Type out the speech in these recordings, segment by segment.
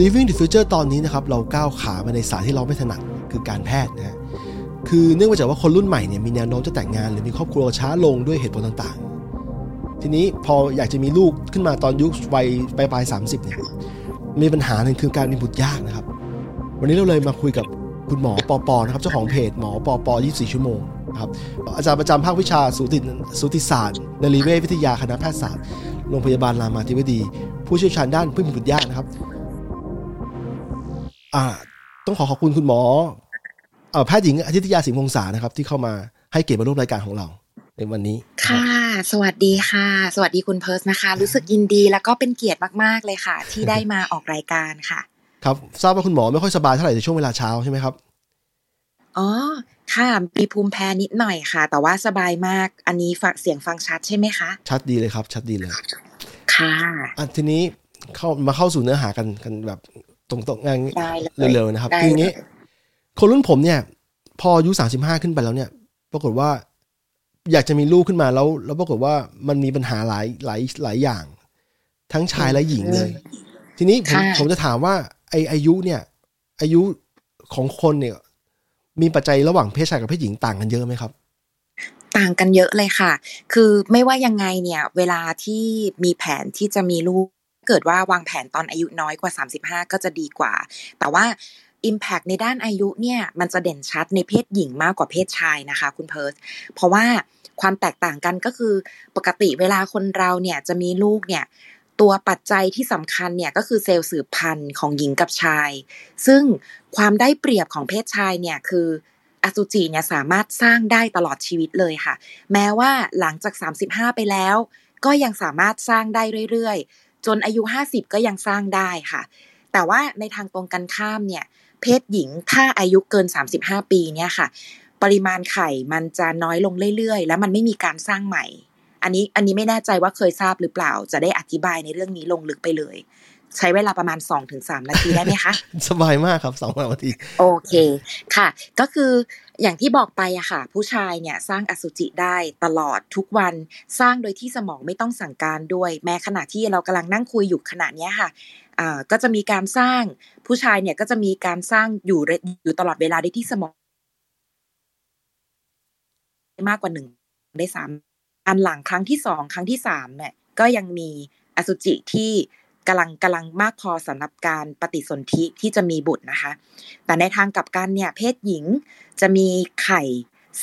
Living the Future ตอนนี้นะครับเราก้าวขามาในสายที่เราไม่ถนัดคือการแพทย์นะฮะคือเนื่องมาจากว่าคนรุ่นใหม่เนี่ยมีแนวโน้มจะแต่งงานหรือมีครอบครัวช้าลงด้วยเหตุผลต่างๆ ทีนี้พออยากจะมีลูกขึ้นมาตอนยุควัยปลายปลายสามสิบเนี่ยมีปัญหาหนึ่งคือการมีบุตรยากนะครับ วันนี้เราเลยมาคุยกับคุณหมอปอปอนะครับเจ้าของเพจหมอปอปอ24 ชั่วโมงครับอาจารย์ประจำภาควิชาสูติสูติศาสตร์นรีเวชวิทยาคณะแพทยศาสตร์โรงพยาบาลรามาธิบดี ผู้เชี่ยวชาญด้านพืชบุตรยากนะครับ อ่า ต้องขอขอบคุณคุณหมอเอ่อแพทย์หญิงอาทิตยาสิงห์วงศานะครับ ที่เข้ามาให้เกียรติมาร่วมรายการของเรา ในวันนี้ ค่ะ สวัสดีค่ะ สวัสดีคุณเพิร์สนะคะ รู้สึกยินดีแล้วก็เป็นเกียรติมากๆเลยค่ะ ที่ได้มาออกรายการค่ะ ครับทราบว่าคุณหมอไม่ค่อยสบายเท่าไหร่ในช่วงเวลาเช้าใช่ไหมครับอ๋อค่ะมีภูมิแพ้นิดหน่อยค่ะ แต่ว่าสบายมากอันนี้ฟังเสียงฟังชัดใช่ไหมคะ ชัดดีเลยครับ ชัดดีเลย ค่ะอะทีนี้เข้ามาเข้าสู่เนื้อหากันกันแบบ ตรงๆงานได้เลยเร็วๆนะครับได้คืออย่างนี้เลยคนรุ่นผมเนี่ย พออายุสามสิบห้าขึ้นไปแล้วเนี่ย ปรากฏว่า อยากจะมีลูกขึ้นมาแล้ว แล้วปรากฏว่ามันมีปัญหาหลายหลายหลายอย่าง ทั้งชายและหญิงเลย ทีนี้ผมค่ะผมจะถามว่า ไออายุเนี่ย อายุของคนเนี่ย มีปัจจัยระหว่างเพศชายกับเพศหญิงต่างกันเยอะไหมครับต่างกันเยอะเลยค่ะ คือไม่ว่ายังไงเนี่ย เวลาที่มีแผนที่จะมีลูก เกิดว่าวางแผนตอนอายุน้อยกว่า 35 ก็จะดีกว่า แต่ว่า Impact ในด้านอายุเนี่ยมันจะเด่นชัดในเพศหญิงมากกว่าเพศชายนะคะ คุณเพิร์สเพราะว่าความแตกต่างกันก็คือปกติเวลาคนเราเนี่ยจะมีลูกเนี่ยตัวปัจจัยที่สำคัญเนี่ยก็คือเซลล์สืบพันธุ์ของหญิงกับชาย ซึ่งความได้เปรียบของเพศชายเนี่ยคืออสุจิเนี่ยสามารถสร้างได้ตลอดชีวิตเลยค่ะ แม้ว่าหลังจาก 35 ไปแล้ว ก็ยังสามารถสร้างได้เรื่อย จนอายุ 50 ก็ยังสร้างได้ค่ะ แต่ว่าในทางตรงกันข้ามเนี่ย เพศหญิงถ้าอายุเกิน 35 ปีเนี่ยค่ะ ปริมาณไข่มันจะน้อยลงเรื่อย ๆ แล้วมันไม่มีการสร้างใหม่ อันนี้อันนี้ไม่แน่ใจว่าเคยทราบหรือเปล่า จะได้อธิบายในเรื่องนี้ลงลึกไปเลย ใช้เวลาประมาณ 2-3 นาทีได้ไหมคะ สบายมากครับสองนาที โอเคค่ะ ก็คืออย่างที่บอกไปอะค่ะ ผู้ชายเนี่ยสร้างอสุจิได้ตลอดทุกวันสร้างโดยที่สมองไม่ต้องสั่งการด้วย แม้ขณะที่เรากำลังนั่งคุยอยู่ขณะเนี้ยค่ะอ่าก็จะมีการสร้างผู้ชายเนี่ยก็จะมีการสร้างอยู่เรอยู่ตลอดเวลาได้ที่สมองมากกว่าหนึ่งได้สามอันหลังครั้งที่สองครั้งที่สามเนี่ยก็ยังมีอสุจิที่ กำลังกำลังมากพอสำหรับการปฏิสนธิที่จะมีบุตรนะคะ แต่ในทางกลับกันเนี่ยเพศหญิงจะมีไข่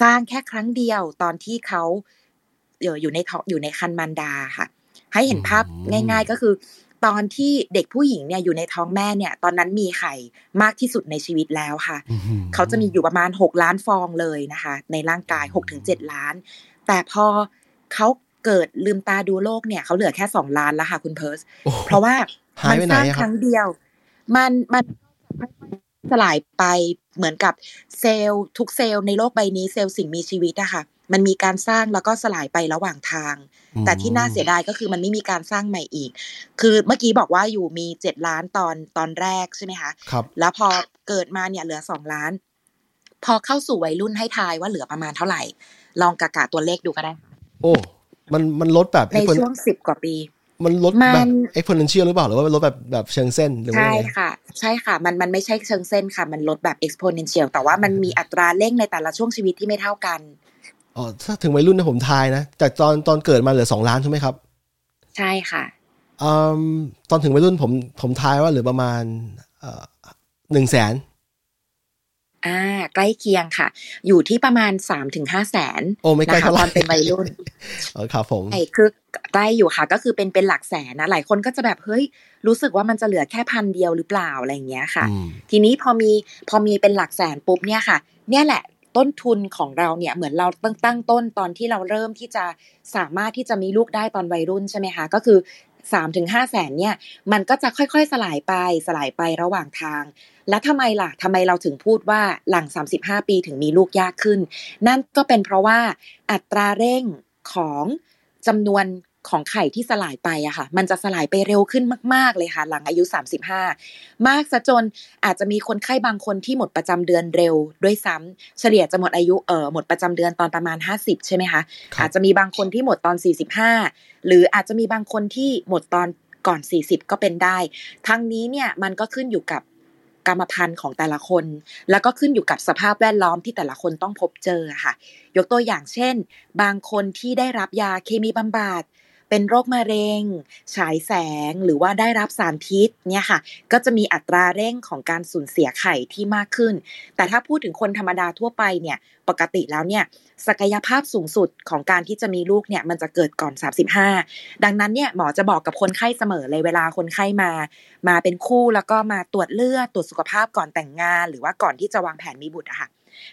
สร้างแค่ครั้งเดียวตอนที่เขาเอ่ออยู่ในท้องอยู่ในคันมารดาค่ะ ให้เห็นภาพอืมง่าย ๆก็คือ ตอนที่เด็กผู้หญิงเนี่ยอยู่ในท้องแม่เนี่ย ตอนนั้นมีไข่มากที่สุดในชีวิตแล้วค่ะอื้อหือเขาจะมีอยู่ประมาณ 6 ล้านฟองเลยนะคะ ในร่างกาย 6-7 ล้าน แต่พอเขา เกิดลืมตาดูโลกเนี่ยเขาเหลือแค่2ล้านแล้วค่ะคุณเพิร์สโอ้โหเพราะว่าหายมัไปไหนสร้างอะครับครั้งเดียว มันมันสลายไปเหมือนกับเซลล์ทุกเซลล์ในโลกใบนี้เซลล์สิ่งมีชีวิตอะค่ะ มันมีการสร้างแล้วก็สลายไประหว่างทาง แต่ที่น่าเสียดายก็คือมันไม่มีการสร้างใหม่อีก คือเมื่อกี้บอกว่าอยู่มีเจ็ดล้านตอนตอนแรกใช่ไหมคะครับแล้วพอเกิดมาเนี่ยเหลือสองล้าน พอเข้าสู่วัยรุ่นให้ทายว่าเหลือประมาณเท่าไหร่ ลองกะกะตัวเลขดูก็ได้ โอ้ มันมันลดแบบใน expon- ช่วงสิบกว่าปี มันลดมัแบบน exponential หรือเปล่าหรือว่ามันลดแบบแบบเชิงเส้นหรือว่าใช่ยังไงค่ะ ใช่ค่ะ มันมันไม่ใช่เชิงเส้นค่ะ มันลดแบบ exponential แต่ว่ามันมีอัตราเร่งในแต่ละช่วงชีวิตที่ไม่เท่ากันอ๋อถ้าถึงวัยรุ่นนะผมทายนะจากตอนตอนเกิดมาเหลือสองล้านใช่ไหมครับ ใช่ค่ะอืมตอนถึงวัยรุ่นผมผมทายว่าเหลือประมาณหนึ่งแสน อ่า ใกล้เคียงค่ะ อยู่ที่ประมาณสามถึงห้าแสนโอ้ไม่ใกล้นะคะเท่าไหร่ตอนเป็นวัยรุ่นเออครับผมใช่คือใกล้อยู่ค่ะ ก็คือเป็นเป็นหลักแสนนะหลายคนก็จะแบบเฮ้ยรู้สึกว่ามันจะเหลือแค่พันเดียวหรือเปล่าอะไรอย่างเงี้ยค่ะอืมทีนี้พอมีพอมีเป็นหลักแสนปุ๊บเนี่ยค่ะ เนี่ยแหละต้นทุนของเราเนี่ยเหมือนเราตั้งตั้งต้นตอนที่เราเริ่มที่จะสามารถที่จะมีลูกได้ตอนวัยรุ่นใช่ไหมคะก็คือ สามถึงห้าแสนเนี่ย มันก็จะค่อยๆสลายไปสลายไประหว่างทาง แล้วทำไมล่ะทำไมเราถึงพูดว่าหลัง 35 ปีถึงมีลูกยากขึ้น นั่นก็เป็นเพราะว่าอัตราเร่งของจำนวน ของไข่ที่สลายไปอะค่ะ มันจะสลายไปเร็วขึ้นมาก ๆ เลยค่ะ หลังอายุ 35 มากซะจนอาจจะมีคนไข้บางคนที่หมดประจำเดือนเร็วด้วยซ้ำเฉลี่ยจะหมดอายุเอ่อหมดประจำเดือนตอนประมาณ 50 ใช่ไหมคะครับอาจจะมีบางคนที่หมดตอน 45 หรืออาจจะมีบางคนที่หมดตอนก่อน 40 ก็เป็นได้ ทั้งนี้เนี่ยมันก็ขึ้นอยู่กับกรรมพันธุ์ของแต่ละคน แล้วก็ขึ้นอยู่กับสภาพแวดล้อมที่แต่ละคนต้องพบเจอค่ะ ยกตัวอย่างเช่น บางคนที่ได้รับยาเคมีบำบัด เป็นโรคมะเร็ง ฉายแสงหรือว่าได้รับสารพิษเนี่ยค่ะ ก็จะมีอัตราเร่งของการสูญเสียไข่ที่มากขึ้น แต่ถ้าพูดถึงคนธรรมดาทั่วไปเนี่ยปกติแล้วเนี่ยศักยภาพสูงสุดของการที่จะมีลูกเนี่ยมันจะเกิดก่อน 35 ดังนั้นเนี่ยหมอจะบอกกับคนไข้เสมอเลยเวลาคนไข้มา มาเป็นคู่แล้วก็มาตรวจเลือดตรวจสุขภาพก่อนแต่งงาน หรือว่าก่อนที่จะวางแผนมีบุตรอะค่ะ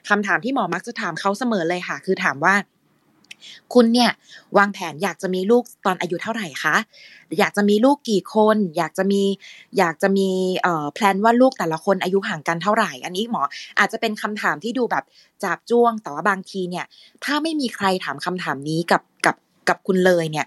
คำถามที่หมอมักจะถามเขาเสมอเลยค่ะ คือถามว่า คุณเนี่ยวางแผนอยากจะมีลูกตอนอายุเท่าไหร่คะ อยากจะมีลูกกี่คน อยากจะมีอยากจะมีเอ่อแพลนว่าลูกแต่ละคนอายุห่างกันเท่าไหร่ อันนี้หมออาจจะเป็นคำถามที่ดูแบบจับจ้วงแต่ว่าบางทีเนี่ย ถ้าไม่มีใครถามคำถามนี้กับกับกับคุณเลยเนี่ย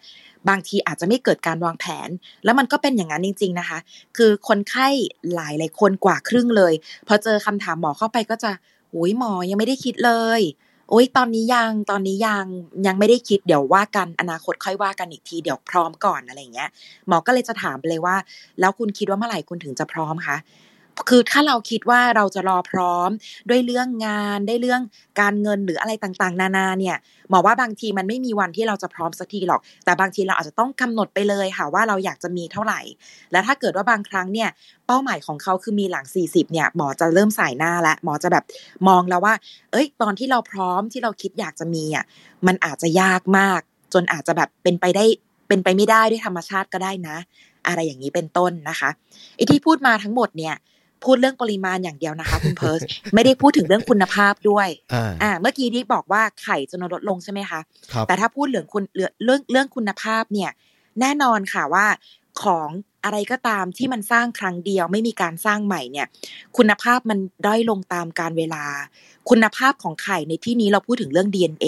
บางทีอาจจะไม่เกิดการวางแผน แล้วมันก็เป็นอย่างนั้นจริง ๆนะคะ คือคนไข้หลายหลายคนกว่าครึ่งเลย พอเจอคำถามหมอเข้าไปก็จะโอ้ยหมอยังไม่ได้คิดเลย โอ้ยตอนนี้ยังตอนนี้ยังยังไม่ได้คิดเดี๋ยวว่ากันอนาคตค่อยว่ากันอีกทีเดี๋ยวพร้อมก่อนอะไรเงี้ยหมอก็เลยจะถามไปเลยว่า แล้วคุณคิดว่าเมื่อไหร่คุณถึงจะพร้อมคะ คือถ้าเราคิดว่าเราจะรอพร้อมด้วยเรื่องงานได้เรื่องการเงินหรืออะไรต่างๆ นานาเนี่ยหมอว่าบางทีมันไม่มีวันที่เราจะพร้อมสักทีหรอก แต่บางทีเราอาจจะต้องกำหนดไปเลยค่ะว่าเราอยากจะมีเท่าไหร่ และถ้าเกิดว่าบางครั้งเนี่ยเป้าหมายของเขาคือมีหลัง 40เนี่ยหมอจะเริ่มสายหน้าแล้วหมอจะแบบมองแล้วว่า เอ้ย ตอนที่เราพร้อมที่เราคิดอยากจะมีอะมันอาจจะยากมาก จนอาจจะแบบเป็นไปได้เป็นไปไม่ได้ด้วยธรรมชาติก็ได้นะ อะไรอย่างนี้เป็นต้นนะคะไอ้ที่พูดมาทั้งหมดเนี่ย พูดเรื่องปริมาณอย่างเดียวนะคะคุณเพิร์สไม่ได้พูดถึงเรื่องคุณภาพด้วยอ่าเมื่อกี้ที่บอกว่าไข่จะลดลงใช่ไหมคะแต่ถ้าพูดเรื่องคุณเรื่องเรื่องคุณภาพเนี่ย แน่นอนค่ะว่าของอะไรก็ตามที่มันสร้างครั้งเดียวไม่มีการสร้างใหม่เนี่ย คุณภาพมันด้อยลงตามการเวลา คุณภาพของไข่ในที่นี้เราพูดถึงเรื่อง DNA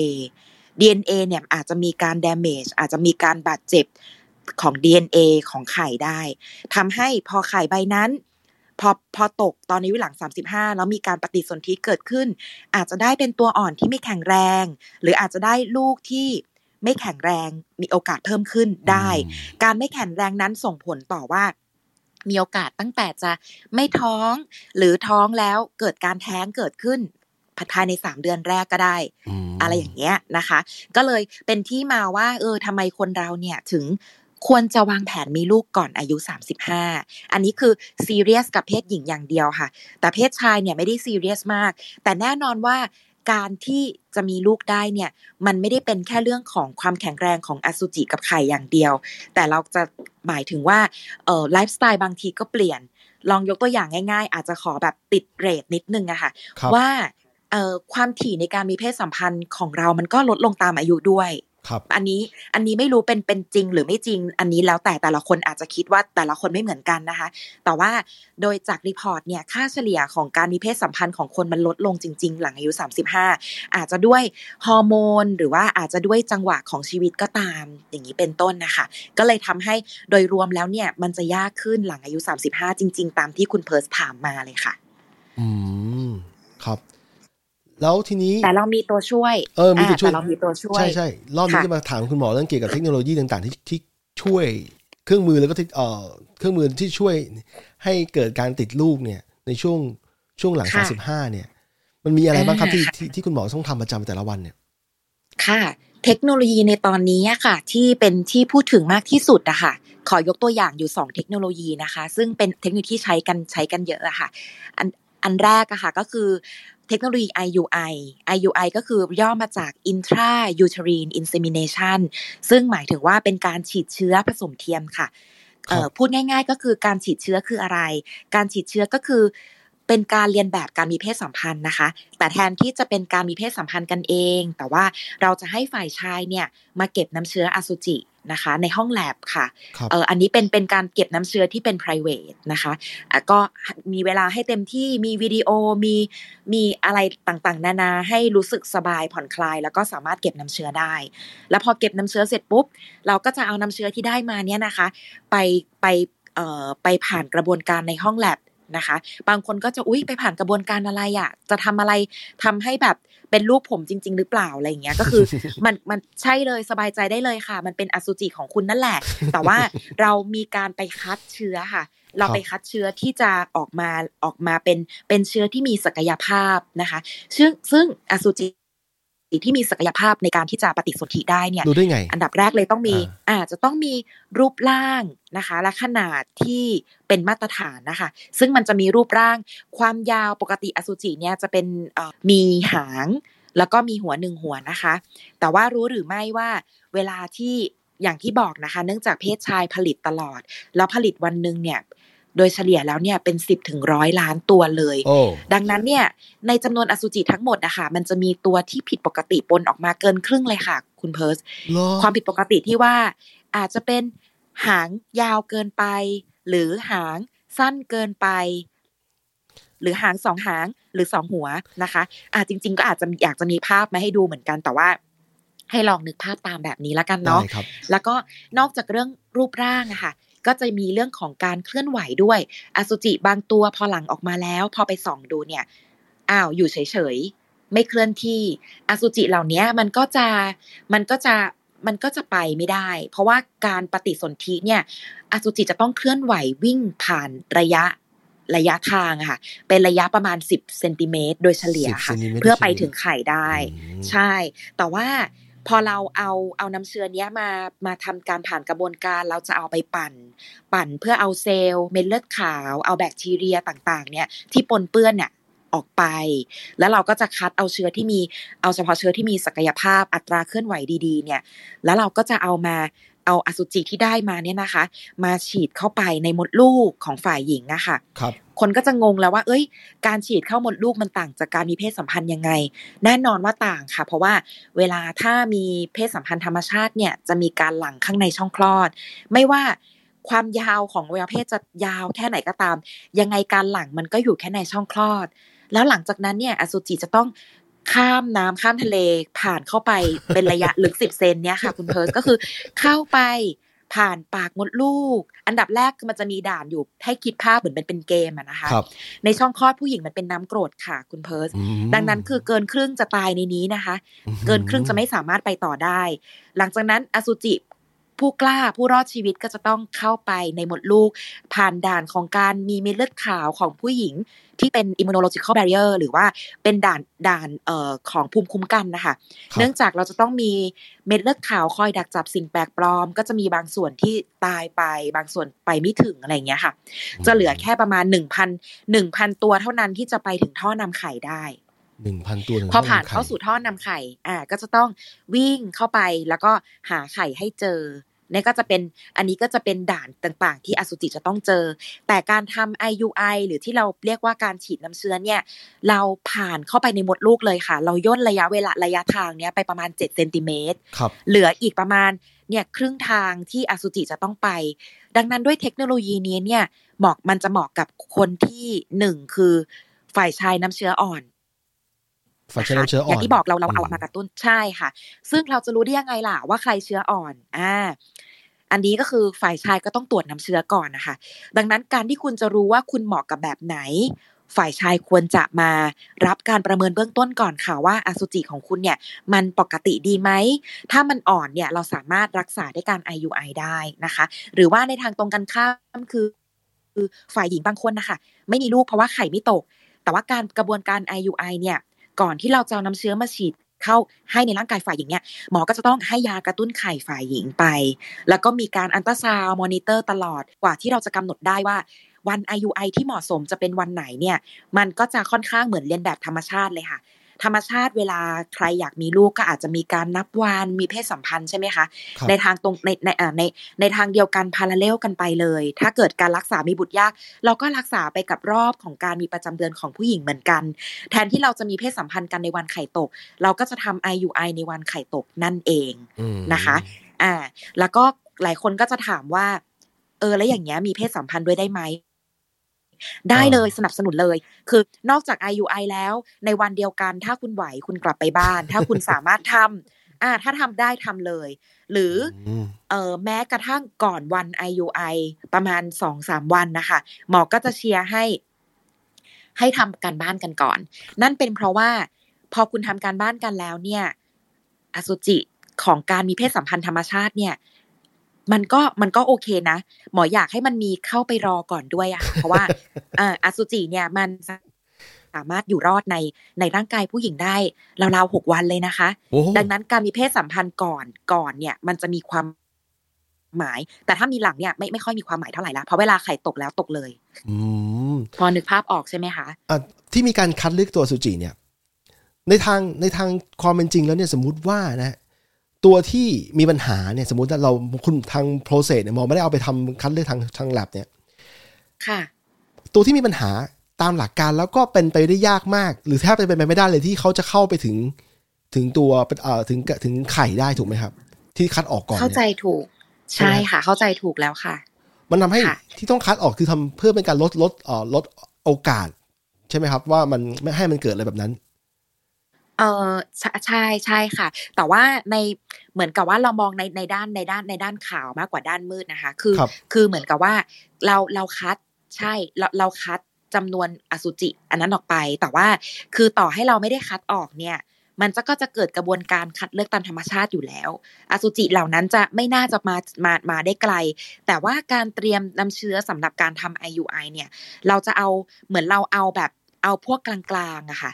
DNA เนี่ยอาจจะมีการ damage อาจจะมีการบาดเจ็บของ DNA ของไข่ได้ทำให้พอไข่ใบนั้น พอพอตกตอนนี้วิหลัง 35 แล้วมีการปฏิสนธิเกิดขึ้น อาจจะได้เป็นตัวอ่อนที่ไม่แข็งแรง หรืออาจจะได้ลูกที่ไม่แข็งแรงมีโอกาสเพิ่มขึ้นได้ การไม่แข็งแรงนั้นส่งผลต่อว่ามีโอกาสตั้งแต่จะไม่ท้อง หรือท้องแล้วเกิดการแท้งเกิดขึ้นภายในสามเดือนแรกก็ได้ อะไรอย่างเงี้ยนะคะ ก็เลยเป็นที่มาว่า เออทำไมคนเราเนี่ยถึง ควรจะวางแผนมีลูกก่อนอายุ 35 อันนี้คือซีเรียสกับเพศหญิงอย่างเดียวค่ะ แต่เพศชายเนี่ยไม่ได้ซีเรียสมาก แต่แน่นอนว่าการที่จะมีลูกได้เนี่ยมันไม่ได้เป็นแค่เรื่องของความแข็งแรงของอสุจิกับไข่อย่างเดียว แต่เราจะหมายถึงว่าเอ่อไลฟ์สไตล์บางทีก็เปลี่ยน ลองยกตัวอย่างง่าย ๆ อาจจะขอแบบติดเรทนิดนึงอะค่ะว่าเอ่อความถี่ในการมีเพศสัมพันธ์ของเรามันก็ลดลงตามอายุด้วยครับ อันนี้อันนี้ไม่รู้เป็นเป็นจริงหรือไม่จริง อันนี้แล้วแต่แต่ละคนอาจจะคิดว่าแต่ละคนไม่เหมือนกันนะคะ แต่ว่าโดยจาก report เนี่ยค่าเฉลี่ยของการมีเพศสัมพันธ์ของคนมันลดลงจริง ๆ หลังอายุ 35 อาจจะด้วยฮอร์โมน หรือว่าอาจจะด้วยจังหวะของชีวิตก็ตามอย่างนี้เป็นต้นนะคะ ก็เลยทำให้โดยรวมแล้วเนี่ยมันจะยากขึ้นหลังอายุ 35 จริง ๆ ตามที่คุณเพิร์สถามมาเลยค่ะ อืมครับ แล้วทีนี้แต่เรามีตัวช่วยเออมีตัวช่วยเรามีตัวช่วย ใช่ใช่รอบนี้จะมาถามคุณหมอเรื่องเกี่ยวกับเทคโนโลยีต่างๆ ที่ที่ช่วยเครื่องมือแล้วก็ที่เอ่อเครื่องมือที่ช่วยให้เกิดการติดลูกเนี่ย ในช่วงช่วงหลังสามสิบห้าเนี่ย มันมีอะไรบ้างครับที่ที่ที่คุณหมอต้องทำประจำแต่ละวันเนี่ย ค่ะ เทคโนโลยีในตอนนี้ค่ะ ที่เป็นที่พูดถึงมากที่สุดอะค่ะขอยกตัวอย่างอยู่ 2 เทคโนโลยีนะคะ ซึ่งเป็นเทคโนโลยีที่ใช้กันใช้กันเยอะอะค่ะ อันอันแรกอะค่ะก็คือ เทคโนโลยี IUI IUI ก็คือย่อมาจาก intra uterine insemination ซึ่งหมายถึงว่าเป็นการฉีดเชื้อผสมเทียมค่ะพูดง่าย ๆ ก็คือการฉีดเชื้อคืออะไร การฉีดเชื้อก็คือเป็นการเรียนแบบการมีเพศสัมพันธ์นะคะ แต่แทนที่จะเป็นการมีเพศสัมพันธ์กันเอง แต่ว่าเราจะให้ฝ่ายชายเนี่ยมาเก็บน้ำเชื้ออสุจิ นะคะ ในห้องแลบค่ะเอออันนี้เป็นเป็นการเก็บน้ำเชื้อที่เป็น p r i v a t นะคะะก็มีเวลาให้เต็มที่มีวิดีโอมีมีอะไรต่างๆ นานาให้รู้สึกสบายผ่อนคลาย แล้วก็สามารถเก็บน้ำเชื้อได้ แล้วพอเก็บน้ำเชื้อเสร็จปุ๊บ เราก็จะเอาน้ำเชื้อที่ได้มาเนี่ยนะคะ ไปไปเอ่อไปผ่านกระบวนการในห้องแลบ นะคะ บางคนก็จะอุ้ยไปผ่านกระบวนการอะไรอะ่ะ จะทำอะไรทำให้แบบเป็นลูกผมจริง ๆ หรือเปล่าอะไรอย่างเงี้ยก็คือมันมันใช่เลยสบายใจได้เลยค่ะ มันเป็นอสุจิของคุณนั่นแหละ แต่ว่าเรามีการไปคัดเชื้อค่ะ เราไปคัดเชื้อที่จะออกมาออกมาเป็นเป็นเชื้อที่มีศักยภาพนะคะ ซึ่งซึ่งอสุจิ ที่มีศักยภาพในการที่จะปฏิสนธิได้เนี่ยดูได้ไง อันดับแรกเลยต้องมีอาจจะต้องมีรูปร่างนะคะ และขนาดที่เป็นมาตรฐานนะคะ ซึ่งมันจะมีรูปร่างความยาวปกติอสุจิเนี่ยจะเป็นมีหางแล้วก็มีหัวหนึ่งหัวนะคะ แต่ว่ารู้หรือไม่ว่าเวลาที่อย่างที่บอกนะคะ เนื่องจากเพศชายผลิตตลอด แล้วผลิตวันหนึ่งเนี่ย โดยเฉลี่ยแล้วเนี่ยเป็นสิบถึงร้อยล้านตัวเลย ดังนั้นเนี่ยในจำนวนอสุจิทั้งหมดนะคะมันจะมีตัวที่ผิดปกติปนออกมาเกินครึ่งเลยค่ะ คุณเพิร์สความผิดปกติที่ว่าอาจจะเป็นหางยาวเกินไป หรือหางสั้นเกินไป หรือหางสองหางหรือสองหัวนะคะอ่าจริง ๆ ก็อาจจะอยากจะมีภาพมาให้ดูเหมือนกันแต่ว่าให้ลองนึกภาพตามแบบนี้แล้วกันเนาะ แล้วก็นอกจากเรื่องรูปร่างอะค่ะ ก็จะมีเรื่องของการเคลื่อนไหวด้วย อสุจิบางตัวพอหลังออกมาแล้ว พอไปส่องดูเนี่ยอ้าวอยู่เฉยๆไม่เคลื่อนที่ อสุจิเหล่านี้มันก็จะมันก็จะมันก็จะไปไม่ได้ เพราะว่าการปฏิสนธิเนี่ย อสุจิจะต้องเคลื่อนไหววิ่งผ่านระยะระยะทางค่ะ เป็นระยะประมาณสิบเซนติเมตรโดยเฉลี่ยค่ะ เพื่อไปถึงไข่ได้ ใช่ แต่ว่า พอเราเอาเอาน้ำเชื้อเนี้ยมามาทำการผ่านกระบวนการเราจะเอาไปปั่น ปั่นเพื่อเอาเซลล์เม็ดเลือดขาว เอาแบคทีเรียต่างๆ เนี่ยที่ปนเปื้อนเนี่ยออกไป แล้วเราก็จะคัดเอาเชื้อที่มีเอาเฉพาะเชื้อที่มีศักยภาพอัตราเคลื่อนไหวดีๆ เนี่ย แล้วเราก็จะเอามาเอาอสุจิที่ได้มาเนี่ยนะคะ มาฉีดเข้าไปในมดลูกของฝ่ายหญิงอะค่ะ คนก็จะงงแล้วว่า เอ้ย การฉีดเข้ามดลูกมันต่างจากการมีเพศสัมพันธ์ยังไง แน่นอนว่าต่างค่ะ เพราะว่าเวลาถ้ามีเพศสัมพันธ์ธรรมชาติเนี่ยจะมีการหลั่งข้างในช่องคลอด ไม่ว่าความยาวของอวัยวะเพศจะยาวแค่ไหนก็ตาม ยังไงการหลั่งมันก็อยู่แค่ในช่องคลอด แล้วหลังจากนั้นเนี่ยอสุจิจะต้องข้ามน้ำข้ามทะเลผ่านเข้าไปเป็นระยะลึกสิบเซนเนี่ยค่ะ คุณเพิร์สก็คือเข้าไป ผ่านปากมดลูก อันดับแรกคือมันจะมีด่านอยู่ให้คิดภาพเหมือนเป็นเป็นเกมอะนะคะ ในช่องคลอดผู้หญิงมันเป็นน้ำกรดค่ะคุณเพิร์สดังนั้นคือเกินครึ่งจะตายในนี้นะคะ เกินครึ่งจะไม่สามารถไปต่อได้ หลังจากนั้นอสุจิ ผู้กล้าผู้รอดชีวิตก็จะต้องเข้าไปในมดลูก ผ่านด่านของการมีเม็ดเลือดขาวของผู้หญิง ที่เป็น immunological barrier หรือว่าเป็นด่านด่านเอ่อของภูมิคุ้มกันนะคะ เนื่องจากเราจะต้องมีเม็ดเลือดขาวคอยดักจับสิ่งแปลกปลอม ก็จะมีบางส่วนที่ตายไป บางส่วนไปไม่ถึงอะไรเงี้ยค่ะ จะเหลือแค่ประมาณหนึ่งพันหนึ่งพันตัวเท่านั้นที่จะไปถึงท่อนำไข่ได้ หนึ่งพันตัวพอผ่านเข้าสู่ท่อนำไข่ อ่า ก็จะต้องวิ่งเข้าไปแล้วก็หาไข่ให้เจอนี่ก็จะเป็นอันนี้ก็จะเป็นด่านต่างๆ ที่อสุจิจะต้องเจอ แต่การทำ IUI หรือที่เราเรียกว่าการฉีดน้ำเชื้อเนี่ย เราผ่านเข้าไปในมดลูกเลยค่ะ เราย่นระยะเวลาระยะทางเนี้ยไปประมาณ7เซนติเมตรเหลืออีกประมาณเนี่ยครึ่งทางที่อสุจิจะต้องไป ดังนั้นด้วยเทคโนโลยีนี้เนี่ยเหมาะมันจะเหมาะกับคนที่หนึ่งคือฝ่ายชายน้ำเชื้ออ่อน ฝ่ายชายน้ำเชื้ออ่อนอย่างที่บอกเราเราเอามากระตุ้นใช่ค่ะ ซึ่งเราจะรู้ได้ยังไงล่ะว่าใครเชื้ออ่อนอ่าอันนี้ก็คือฝ่ายชายก็ต้องตรวจน้ำเชื้อก่อนนะคะ ดังนั้นการที่คุณจะรู้ว่าคุณเหมาะกับแบบไหน ฝ่ายชายควรจะมารับการประเมินเบื้องต้นก่อนค่ะว่าอสุจิของคุณเนี่ย มันปกติดีไหม ถ้ามันอ่อนเนี่ยเราสามารถรักษาด้วยการ IUI ได้นะคะ หรือว่าในทางตรงกันข้ามคือคือฝ่ายหญิงบางคนนะคะไม่มีลูกเพราะว่าไข่ไม่ตก แต่ว่าการกระบวนการ IUI เนี่ย ก่อนที่เราจะเอาน้ำเชื้อมาฉีดเข้าให้ในร่างกายฝ่ายหญิงเนี่ยหมอก็จะต้องให้ยากระตุ้นไข่ฝ่ายหญิงไป แล้วก็มีการอันตราซาวมอนิเตอร์ตลอดกว่าที่เราจะกำหนดได้ว่าวัน IUI ที่เหมาะสมจะเป็นวันไหนเนี่ย มันก็จะค่อนข้างเหมือนเรียนแบบธรรมชาติเลยค่ะ ธรรมชาติเวลาใครอยากมีลูกก็อาจจะมีการนับวันมีเพศสัมพันธ์ใช่ไหมคะในทางตรงในในในในทางเดียวกันพาราเลลกันไปเลย ถ้าเกิดการรักษามีบุตรยาก เราก็รักษาไปกับรอบของการมีประจำเดือนของผู้หญิงเหมือนกัน แทนที่เราจะมีเพศสัมพันธ์กันในวันไข่ตก เราก็จะทำ IUI ในวันไข่ตกนั่นเองนะคะอ่าแล้วก็หลายคนก็จะถามว่า เออแล้วอย่างเงี้ยมีเพศสัมพันธ์ด้วยได้ไหม ได้เลยสนับสนุนเลย คือนอกจาก IUI แล้ว ในวันเดียวกันถ้าคุณไหวคุณกลับไปบ้าน ถ้าคุณสามารถทำอ่าถ้าทำได้ทำเลย หรือเออแม้กระทั่งก่อนวัน IUI ประมาณสองสามวันนะคะหมอก็จะเชียร์ให้ ให้ทำการบ้านกันก่อน นั่นเป็นเพราะว่า พอคุณทำการบ้านกันแล้วเนี่ย อสุจิของการมีเพศสัมพันธ์ธรรมชาติเนี่ย มันก็มันก็โอเคนะ หมออยากให้มันมีเข้าไปรอก่อนด้วยอะเพราะว่าออสุจิเนี่ยมันสามารถอยู่รอดในในร่างกายผู้หญิงได้ราวๆหกวันเลยนะคะ ดังนั้นการมีเพศสัมพันธ์ก่อนก่อนเนี่ย มันจะมีความหมาย แต่ถ้ามีหลังเนี่ยไม่ไม่ค่อยมีความหมายเท่าไหร่ละเพราะเวลาไข่ตกแล้วตกเลยอืมพอนึกภาพออกใช่ไหมคะะที่มีการคัดเลือกตัวสุจิเนี่ย ในทางในทางความเป็นจริงแล้วเนี่ยสมมุติว่านะ ตัวที่มีปัญหาเนี่ยสมมติว่าเราคุณทางโปรเซสเนี่ยมองไม่ได้เอาไปทำคัดเลือกทางทางแลบเนี่ย ค่ะ ตัวที่มีปัญหาตามหลักการแล้วก็เป็นไปได้ยากมาก หรือแทบจะเป็นไปไม่ได้เลยที่เขาจะเข้าไปถึงถึงตัวเอ่อถึงถึงไข่ได้ถูกไหมครับ ที่คัดออกก่อนเข้าใจถูก ใช่ค่ะ เข้าใจถูกแล้วค่ะ มันทาให้ที่ต้องคัดออกคือทำเพื่อเป็นการลดลดเอ่อลดโอกาส ใช่ไหมครับ ว่ามันไม่ให้มันเกิดอะไรแบบนั้น เออใช่ใช่ค่ะ แต่ว่าในเหมือนกับว่าเรามองในในด้านในด้านในด้านข่าวมากกว่าด้านมืดนะคะ คือ คือเหมือนกับว่าเราเราคัดใช่เราเราคัดจำนวนอสุจิอันนั้นออกไป แต่ว่าคือต่อให้เราไม่ได้คัดออกเนี่ยมันจะก็จะเกิดกระบวนการคัดเลือกตามธรรมชาติอยู่แล้ว อสุจิเหล่านั้นจะไม่น่าจะมามามาได้ไกล แต่ว่าการเตรียมนำเชื้อสำหรับการทำ IUI เนี่ย เราจะเอาเหมือนเราเอาแบบเอาพวกกลางๆอะค่ะ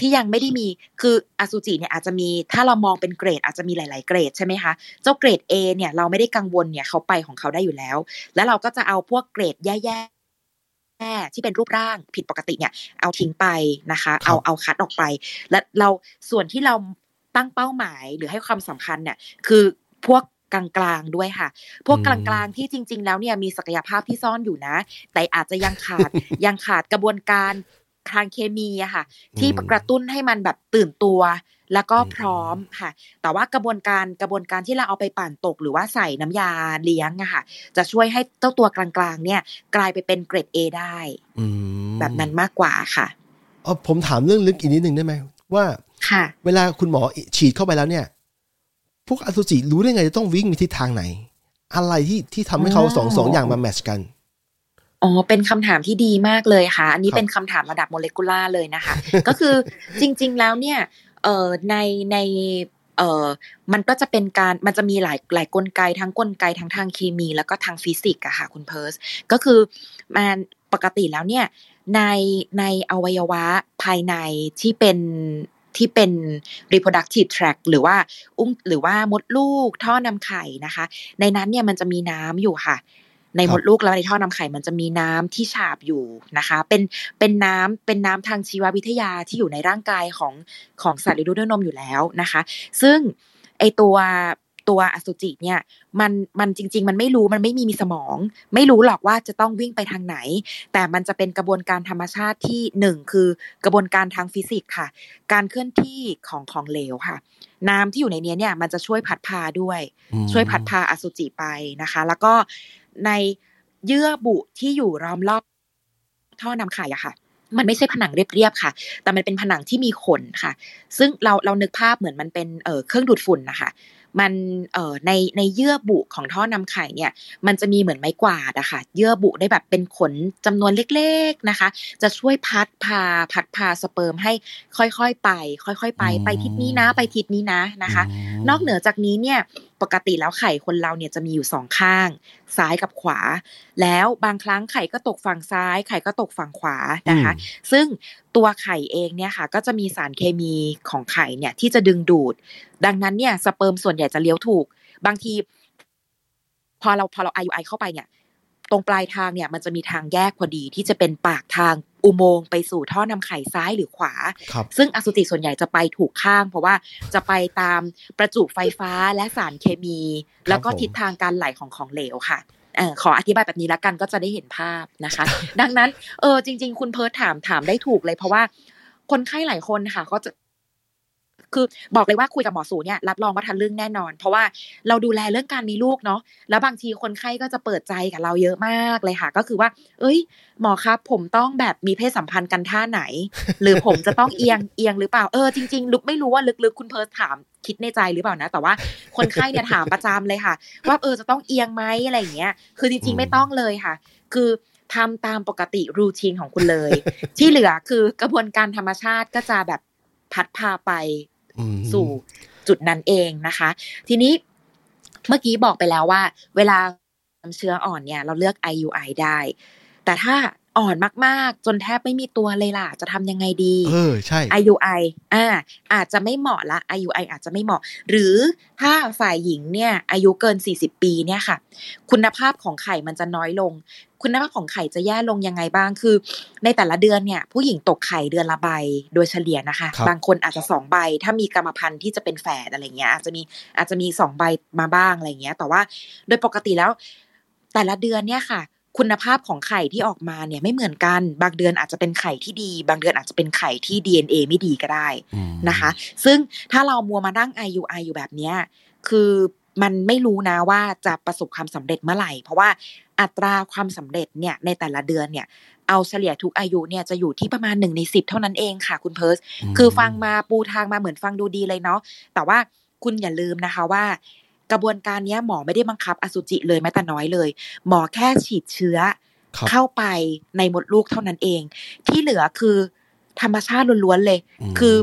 ที่ยังไม่ได้มีคืออสุจิเนี่ยอาจจะมีถ้าเรามองเป็นเกรดอาจจะมีหลาย ๆ เกรดใช่ไหมคะเจ้าเกรด A เนี่ยเราไม่ได้กังวลเนี่ยเขาไปของเขาได้อยู่แล้ว แล้วเราก็จะเอาพวกเกรดแย่แม่ที่เป็นรูปร่างผิดปกติเนี่ย เอาทิ้งไปนะคะ เอาเอาคัดออกไป และเราส่วนที่เราตั้งเป้าหมายหรือให้ความสำคัญเนี่ยคือพวกกลางๆด้วยค่ะ พวกกลางๆที่จริง ๆ แล้วเนี่ยมีศักยภาพที่ซ่อนอยู่นะ แต่อาจจะยังขาดยังขาดกระบวนการ ทางเคมีอะค่ะ ที่กระตุ้นให้มันแบบตื่นตัว แล้วก็พร้อมค่ะ แต่ว่ากระบวนการกระบวนการที่เราเอาไปปั่นตก หรือว่าใส่น้ำยาเลี้ยงอะค่ะ จะช่วยให้เจ้าตัวกลางๆ เนี่ย กลายไปเป็นเกรด A ได้แบบนั้นมากกว่าค่ะอ๋อผมถามเรื่องลึกอีกนิดหนึ่งได้ไหมว่าค่ะเวลาคุณหมอฉีดเข้าไปแล้วเนี่ย พวกอสุจิรู้ได้ไงจะต้องวิ่งไปทิศทางไหน อะไรที่ที่ทำให้เขาสองสองอย่างมาแมชกัน อ๋อ เป็นคำถามที่ดีมากเลยค่ะ อันนี้เป็นคำถามระดับโมเลกุลาร์เลยนะคะ ก็คือจริง ๆ แล้วเนี่ยเอ่อในในเอ่อมันก็จะเป็นการ มันจะมีหลายหลายกลไกทั้งกลไกทั้งทางเคมี แล้วก็ทางฟิสิกส์อะค่ะคุณเพิร์ส ก็คือมันปกติแล้วเนี่ยในในอวัยวะภายในที่เป็นที่เป็น reproductive tract หรือว่าอุ้งหรือว่ามดลูกท่อนำไข่นะคะ ในนั้นเนี่ยมันจะมีน้ำอยู่ค่ะ ในมดลูกแล้วในท่อนำไข่มันจะมีน้ำที่ฉาบอยู่นะคะ เป็นเป็นน้ำเป็นน้ำทางชีววิทยาที่อยู่ในร่างกายของของสัตว์เลี้ยงด้วยนมอยู่แล้วนะคะ ซึ่งไอตัวตัวอสุจิเนี่ยมันมันจริง ๆ มันไม่รู้มันไม่มีมีสมอง ไม่รู้หรอกว่าจะต้องวิ่งไปทางไหน แต่มันจะเป็นกระบวนการธรรมชาติที่หนึ่งคือกระบวนการทางฟิสิกส์ค่ะ การเคลื่อนที่ของของเหลวค่ะ น้ำที่อยู่ในนี้เนี่ยมันจะช่วยพัดพาด้วย ช่วยพัดพาอสุจิไปนะคะ แล้วก็ ในเยื่อบุที่อยู่รอมรอบท่อนำไข่อะค่ะ มันไม่ใช่ผนังเรียบๆค่ะ แต่มันเป็นผนังที่มีขนค่ะ ซึ่งเราเรานึกภาพเหมือนมันเป็นเอ่อเครื่องดูดฝุ่นนะคะมันเอ่อในในเยื่อบุของท่อนำไข่เนี่ย มันจะมีเหมือนไม้กวาดอะค่ะ เยื่อบุได้แบบเป็นขนจำนวนเล็กๆนะคะ จะช่วยพัดพาพัดพาสเปิร์มให้ค่อยๆไป ค่อยๆไป ไปทิศนี้นะ ไปทิศนี้นะนะคะ นอกเหนือจากนี้เนี่ย ปกติแล้วไข่คนเราเนี่ยจะมีอยู่สองข้าง ซ้ายกับขวา แล้วบางครั้งไข่ก็ตกฝั่งซ้าย ไข่ก็ตกฝั่งขวานะคะ ซึ่งตัวไข่เองเนี่ยค่ะ ก็จะมีสารเคมีของไข่เนี่ยที่จะดึงดูด ดังนั้นเนี่ยสเปิร์มส่วนใหญ่จะเลี้ยวถูก บางที พอเราพอเราไอไอเข้าไปเนี่ย ตรงปลายทางเนี่ยมันจะมีทางแยกพอดีที่จะเป็นปากทาง อุโมงค์ไปสู่ท่อนำไข่ซ้ายหรือขวา ซึ่งอสุจิส่วนใหญ่จะไปถูกข้าง เพราะว่าจะไปตามประจุไฟฟ้าและสารเคมี แล้วก็ทิศทางการไหลของของเหลวค่ะอขออธิบายแบบนี้แล้วกันก็จะได้เห็นภาพนะคะ ดังนั้นเออจริง ๆ คุณเพิร์ทถามถามได้ถูกเลยเพราะว่าคนไข้หลายคนค่ะ ก็จะ คือบอกเลยว่าคุยกับหมอสูเนี่ยรับรองว่าทันเรื่องแน่นอน เพราะว่าเราดูแลเรื่องการมีลูกเนาะแล้วบางทีคนไข้ก็จะเปิดใจกับเราเยอะมากเลยค่ะ ก็คือว่า เอ้ย หมอครับ ผมต้องแบบมีเพศสัมพันธ์กันท่าไหน หรือผมจะต้องเอียงเอียงหรือเปล่าเออจริงๆลึกไม่รู้ว่าลึกๆคุณเพิร์สถามคิดในใจหรือเปล่านะ แต่ว่าคนไข้เนี่ยถามประจำเลยค่ะ ว่าเออจะต้องเอียงไหมอะไรอย่างเงี้ย คือจริงๆไม่ต้องเลยค่ะ คือทำตามปกติรูทีนของคุณเลย ที่เหลือคือกระบวนการธรรมชาติก็จะแบบพัดพาไป สู่จุดนั้นเองนะคะ ทีนี้เมื่อกี้บอกไปแล้วว่า เวลาน้ำเชื้ออ่อนเนี่ย เราเลือก IUI ได้ แต่ถ้า อ่อนมากๆ จนแทบไม่มีตัวเลยล่ะ จะทำยังไงดี เออ ใช่ IUI อ่า อาจจะไม่เหมาะละ IUI อาจจะไม่เหมาะ หรือถ้าฝ่ายหญิงเนี่ย อายุเกิน 40 ปีเนี่ยค่ะ คุณภาพของไข่มันจะน้อยลง คุณภาพของไข่จะแย่ลงยังไงบ้าง คือ ในแต่ละเดือนเนี่ย ผู้หญิงตกไข่เดือนละใบ โดยเฉลี่ยนะคะครับบางคนอาจจะสองใบ ถ้ามีกรรมพันธุ์ที่จะเป็นแฝดอะไรเงี้ย อาจจะมีอาจจะมีสองใบมาบ้างอะไรเงี้ย แต่ว่าโดยปกติแล้วแต่ละเดือนเนี่ยค่ะ คุณภาพของไข่ที่ออกมาเนี่ยไม่เหมือนกัน บางเดือนอาจจะเป็นไข่ที่ดี บางเดือนอาจจะเป็นไข่ที่ DNA ไม่ดีก็ได้อืมนะคะ ซึ่งถ้าเรามัวมานั่ง IUI อยู่แบบเนี้ยคือมันไม่รู้นะว่าจะประสบความสำเร็จเมื่อไหร่ เพราะว่าอัตราความสำเร็จเนี่ยในแต่ละเดือนเนี่ยเอาเฉลี่ยทุกอายุเนี่ยจะอยู่ที่ประมาณหนึ่งในสิบเท่านั้นเองค่ะ คุณเพิร์สคือฟังมาปูทางมาเหมือนฟังดูดีเลยเนาะแต่ว่าคุณอย่าลืมนะคะว่า กระบวนการเนี้ยหมอไม่ได้บังคับอสุจิเลยแม้แต่น้อยเลย หมอแค่ฉีดเชื้อครับเข้าไปในมดลูกเท่านั้นเอง ที่เหลือคือ ธรรมชาติล้วนๆเลยมคือ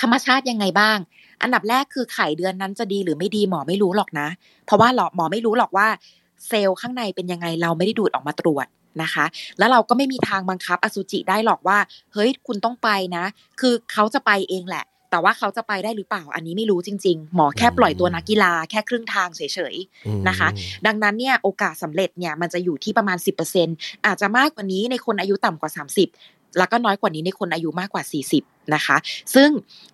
ธรรมชาติยังไงบ้าง อันดับแรกคือไข่เดือนนั้นจะดีหรือไม่ดีหมอไม่รู้หรอกนะ เพราะว่าหรอหมอไม่รู้หรอกว่า เซลล์ข้างในเป็นยังไงเราไม่ได้ดูดออกมาตรวจนะคะ แล้วเราก็ไม่มีทางบังคับอสุจิได้หรอกว่า เฮ้ยคุณต้องไปนะ คือเขาจะไปเองแหละ แต่ว่าเขาจะไปได้หรือเปล่าอันนี้ไม่รู้จริง ๆ หมอแค่ปล่อยตัวนักกีฬาแค่ครึ่งทางเฉยๆอืมนะคะ ดังนั้นเนี่ยโอกาสสำเร็จเนี่ยมันจะอยู่ที่ประมาณ 10%อาจจะมากกว่านี้ในคนอายุต่ำกว่า 30แล้วก็น้อยกว่านี้ในคนอายุมากกว่า 40 นะคะ ซึ่ง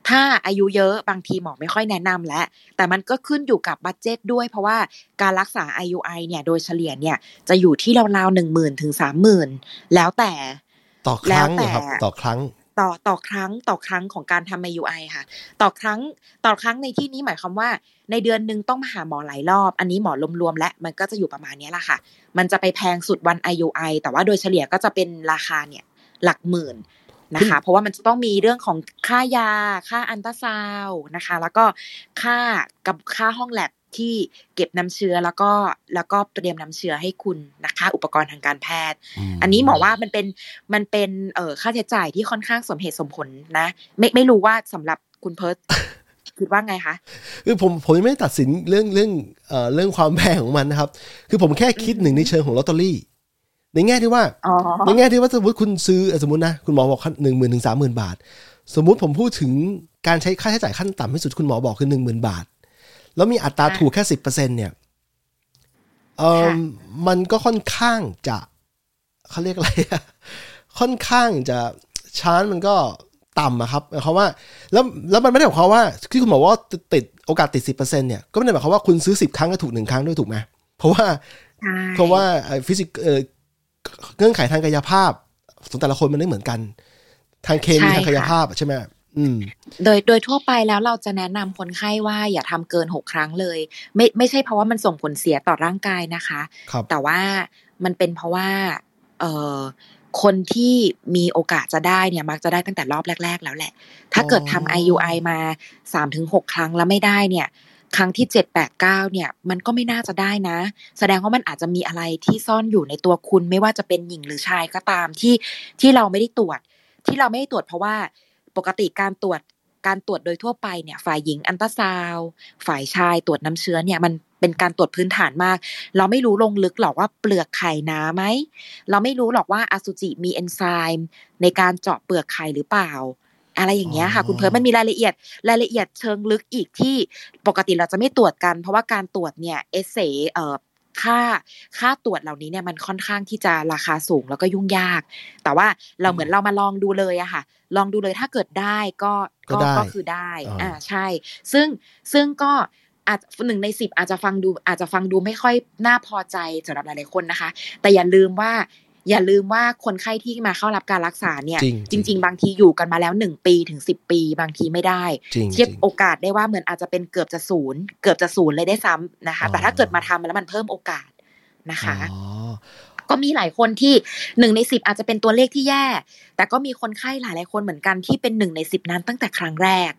ถ้าอายุเยอะบางทีหมอไม่ค่อยแนะนำแล้ว แต่มันก็ขึ้นอยู่กับบัตเจตด้วย เพราะว่าการรักษา IUI เนี่ยโดยเฉลี่ยเนี่ยจะอยู่ที่ราวๆหนึ่งหมื่นถึงสามหมื่นแล้วแต่ต่อครั้งแล้วแต่เหรอครับต่อครั้ง ต่อต่อครั้งต่อครั้งของการทำ IUI ค่ะ ต่อครั้งต่อครั้งในที่นี้หมายความว่า ในเดือนหนึ่งต้องมาหาหมอหลายรอบ อันนี้หมอรวมๆและมันก็จะอยู่ประมาณเนี้ยแหละค่ะ มันจะไปแพงสุดวัน IUI แต่ว่าโดยเฉลี่ยก็จะเป็นราคาเนี่ยหลักหมื่นนะคะ เพราะว่ามันจะต้องมีเรื่องของค่ายา ค่าอันตราซาวน์นะคะ แล้วก็ค่ากับค่าห้องแลบ ที่เก็บน้ำเชื้อแล้วก็แล้วก็เตรียมน้ำเชื้อให้คุณนะคะ อุปกรณ์ทางการแพทย์ อันนี้หมอว่ามันเป็นมันเป็นเอ่อค่าใช้จ่ายที่ค่อนข้างสมเหตุสมผลนะ ไม่ไม่รู้ว่าสำหรับคุณเพิร์สคิดว่าไงคะคือผมผมยังไม่ได้ตัดสินเรื่องเรื่องเอ่อเรื่องความแพงของมันนะครับ คือผมแค่คิดหนึ่งในเชิงของลอตเตอรี่ ในแง่ที่ว่าอ๋อในแง่ที่ว่าสมมติคุณซื้อเอ่อสมมตินะคุณหมอบอกหนึ่งหมื่นถึงสามหมื่นบาท สมมุติผมพูดถึงการใช้ค่าใช้จ่ายขั้นต่ำที่สุดคุณหมอบอกคือหนึ่งหมื่นบาท แล้วมีอัตราถูกแค่สิบเปอร์เซ็นเนี่ยเออมันก็ค่อนข้างจะเขาเรียกอะไรอะค่อนข้างจะชานมันก็ต่ำอะครับหมายความว่าแล้วแล้วมันไม่ได้หมายความว่าที่คุณบอกว่าติดโอกาสติดสิบเปอร์เซ็นเนี่ยก็ไม่ได้หมายความว่าคุณซื้อสิบครั้งก็ถูกหนึ่งครั้งด้วยถูกไหมเพราะว่าใช่เพราะว่าฟิสิกเอ่อเงื่อนไขทางกายภาพของแต่ละคนมันไม่เหมือนกัน ทางเคมีทางกายภาพอะใช่ไหมอืม โดยโดยทั่วไปแล้วเราจะแนะนำคนไข้ว่าอย่าทำเกินหกครั้งเลย ไม่ไม่ใช่เพราะว่ามันส่งผลเสียต่อร่างกายนะคะครับแต่ว่ามันเป็นเพราะว่า เอ่อคนที่มีโอกาสจะได้เนี่ยมักจะได้ตั้งแต่รอบแรก ๆ แล้วแหละ ถ้าเกิดทำ IUI มาสามถึงหกครั้งแล้วไม่ได้เนี่ย ครั้งที่เจ็ดแปดเก้าเนี่ย มันก็ไม่น่าจะได้นะ แสดงว่ามันอาจจะมีอะไรที่ซ่อนอยู่ในตัวคุณไม่ว่าจะเป็นหญิงหรือชายก็ตามที่ที่เราไม่ได้ตรวจ ที่เราไม่ได้ตรวจเพราะว่า ปกติการตรวจการตรวจโดยทั่วไปเนี่ย ฝ่ายหญิงอันตราซาวด์ฝ่ายชายตรวจน้ำเชื้อเนี่ยมันเป็นการตรวจพื้นฐานมาก เราไม่รู้ลงลึกหรอกว่าเปลือกไข่หนาไหม เราไม่รู้หรอกว่าอสุจิมีเอนไซม์ในการเจาะเปลือกไข่หรือเปล่า อะไรอย่างเงี้ยค่ะอ๋อคุณเพิร์ลมันมีรายละเอียดรายละเอียดเชิงลึกอีกที่ปกติเราจะไม่ตรวจกัน เพราะว่าการตรวจเนี่ยเอเซเอ่อ ค่าค่าตรวจเหล่านี้เนี่ยมันค่อนข้างที่จะราคาสูงแล้วก็ยุ่งยาก แต่ว่าเราเหมือนเรามาลองดูเลยอะค่ะ ลองดูเลยถ้าเกิดได้ก็ก็ได้ก็คือได้อ่าอ่าใช่ ซึ่งซึ่งก็อาจหนึ่งในสิบอาจจะฟังดูอาจจะฟังดูไม่ค่อยน่าพอใจสำหรับหลายๆคนนะคะ แต่อย่าลืมว่า อย่าลืมว่าคนไข้ที่มาเข้ารับการรักษาเนี่ยจริงจริง ๆ บางทีอยู่กันมาแล้วหนึ่งปีถึงสิบปี บางทีไม่ได้จริงเทียบจริงโอกาสได้ว่าเหมือนอาจจะเป็นเกือบจะศูนย์เกือบจะศูนย์เลยได้ซ้ำนะคะอ๋อแต่ถ้าเกิดมาทำแล้วมันเพิ่มโอกาสนะคะอ๋อก็มีหลายคนที่หนึ่งในสิบอาจจะเป็นตัวเลขที่แย่ แต่ก็มีคนไข้หลายๆคนเหมือนกันที่เป็นหนึ่งในสิบนั้นตั้งแต่ครั้งแรก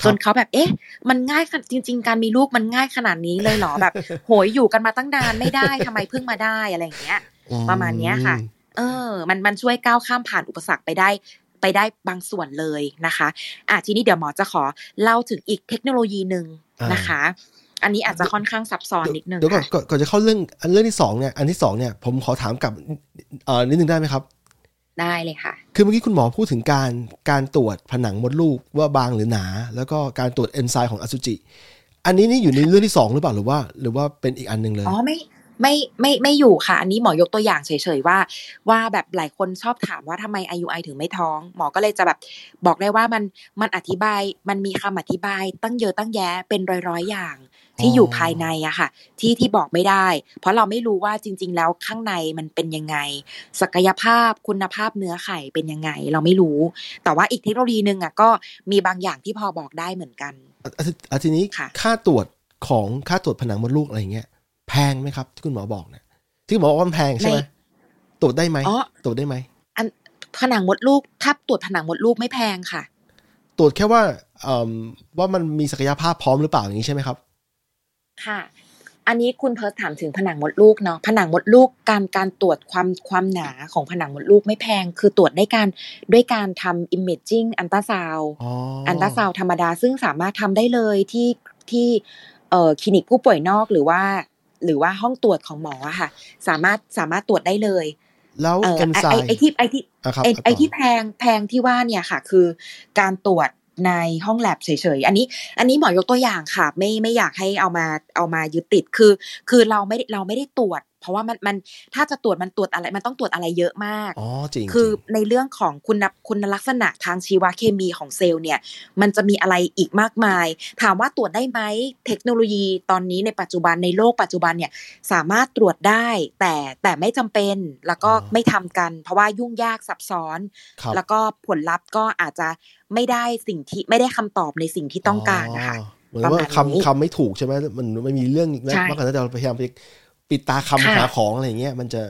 ครับจนเขาแบบเอ๊ะ มันง่ายขนาดจริง ๆ การมีลูกมันง่ายขนาดนี้เลยเหรอแบบ โหยอยู่กันมาตั้งนานไม่ได้ทำไมเพิ่งมาได้อะไรอย่างเงี้ย ประมาณเนี้ยค่ะ เออ มันมันช่วยก้าวข้ามผ่านอุปสรรคไปได้ไปได้บางส่วนเลยนะคะอะทีนี้เดี๋ยวหมอจะขอเล่าถึงอีกเทคโนโลยีหนึ่งนะคะ อันนี้อาจจะค่อนข้างซับซ้อนนิดนึงเดี๋ยวก่อนก่อนก่อนจะเข้าเรื่องอันเรื่องที่สองเนี่ยอันที่สองเนี่ยผมขอถามกลับเอ่อนิดนึงได้ไหมครับ ได้เลยค่ะ คือเมื่อกี้คุณหมอพูดถึงการการตรวจผนังมดลูกว่าบางหรือหนา แล้วก็การตรวจเอนไซม์ของอสุจิอันนี้นี่อยู่ในเรื่องที่สองหรือเปล่าหรือว่า หรือว่าเป็นอีกอันหนึ่งเลยอ๋อไม่ ไม่ไม่ไม่อยู่ค่ะ อันนี้หมอยกตัวอย่างเฉยๆว่า ว่าแบบหลายคนชอบถามว่าทำไม IUI ถึงไม่ท้อง หมอก็เลยจะแบบบอกได้ว่ามันมันอธิบายมันมีคำอธิบายตั้งเยอะตั้งแยะเป็นร้อยๆอย่างที่อยู่ภายในอะค่ะ ที่ที่บอกไม่ได้ เพราะเราไม่รู้ว่าจริง ๆ แล้วข้างในมันเป็นยังไง ศักยภาพคุณภาพเนื้อไข่เป็นยังไง เราไม่รู้ แต่ว่าอีกเทคโนโลยีหนึ่งอะก็มีบางอย่างที่พอบอกได้เหมือนกันอะอะทีนี้ค่ะค่าตรวจของค่าตรวจผนังมดลูกอะไรอย่างเงี้ย แพงไหมครับที่คุณหมอบอกเนี่ยที่คุณหมอบอกว่ามันแพงใช่ไหมในตรวจได้ไหมอ๋อตรวจได้ไหมอันผนังมดลูกถ้าตรวจผนังมดลูกไม่แพงค่ะ ตรวจแค่ว่าเอ่อว่ามันมีศักยภาพพร้อมหรือเปล่าอย่างนี้ใช่ไหมครับ ค่ะ อันนี้คุณเพิร์สถามถึงผนังมดลูกเนาะผนังมดลูกการการตรวจความความหนาของผนังมดลูกไม่แพง คือตรวจได้การด้วยการทำ imaging อันตราซาวอ๋ออันตราซาวธรรมดาซึ่งสามารถทำได้เลยที่ที่เอ่อคลินิกผู้ป่วยนอกหรือว่า หรือว่าห้องตรวจของหมออะค่ะ สามารถสามารถตรวจได้เลย แล้วเออเอนไซไอม์ไอที่ไอที่อะครับไออะไอต่อที่แพงแพงที่ว่าเนี่ยค่ะ คือการตรวจในห้องแลบเฉยๆ อันนี้อันนี้หมอยกตัวอย่างค่ะ ไม่ไม่อยากให้เอามาเอามายึดติดคือ คือเราไม่ได้เราไม่ได้ตรวจ เพราะว่ามันมันถ้าจะตรวจมันตรวจอะไรมันต้องตรวจอะไรเยอะมากอ๋อจริงคือจริงในเรื่องของคุณคุณลักษณะทางชีวเคมีของเซลล์เนี่ย มันจะมีอะไรอีกมากมาย ถามว่าตรวจได้ไหมเทคโนโลยีตอนนี้ในปัจจุบันในโลกปัจจุบันเนี่ยสามารถตรวจได้แต่แต่ไม่จำเป็นแล้วก็ไม่ทำกัน เพราะว่ายุ่งยากซับซ้อนครับแล้วก็ผลลัพธ์ก็อาจจะไม่ได้สิ่งที่ไม่ได้คำตอบในสิ่งที่ต้องการนะคะเหมือนว่าประมาณนี้คำคำไม่ถูกใช่ไหมมันไม่มีเรื่องใช่มากกว่านั้นแต่เราพยายามไป ปิดตาคำค่ะหาของอะไรอย่างเงี้ยมันจะ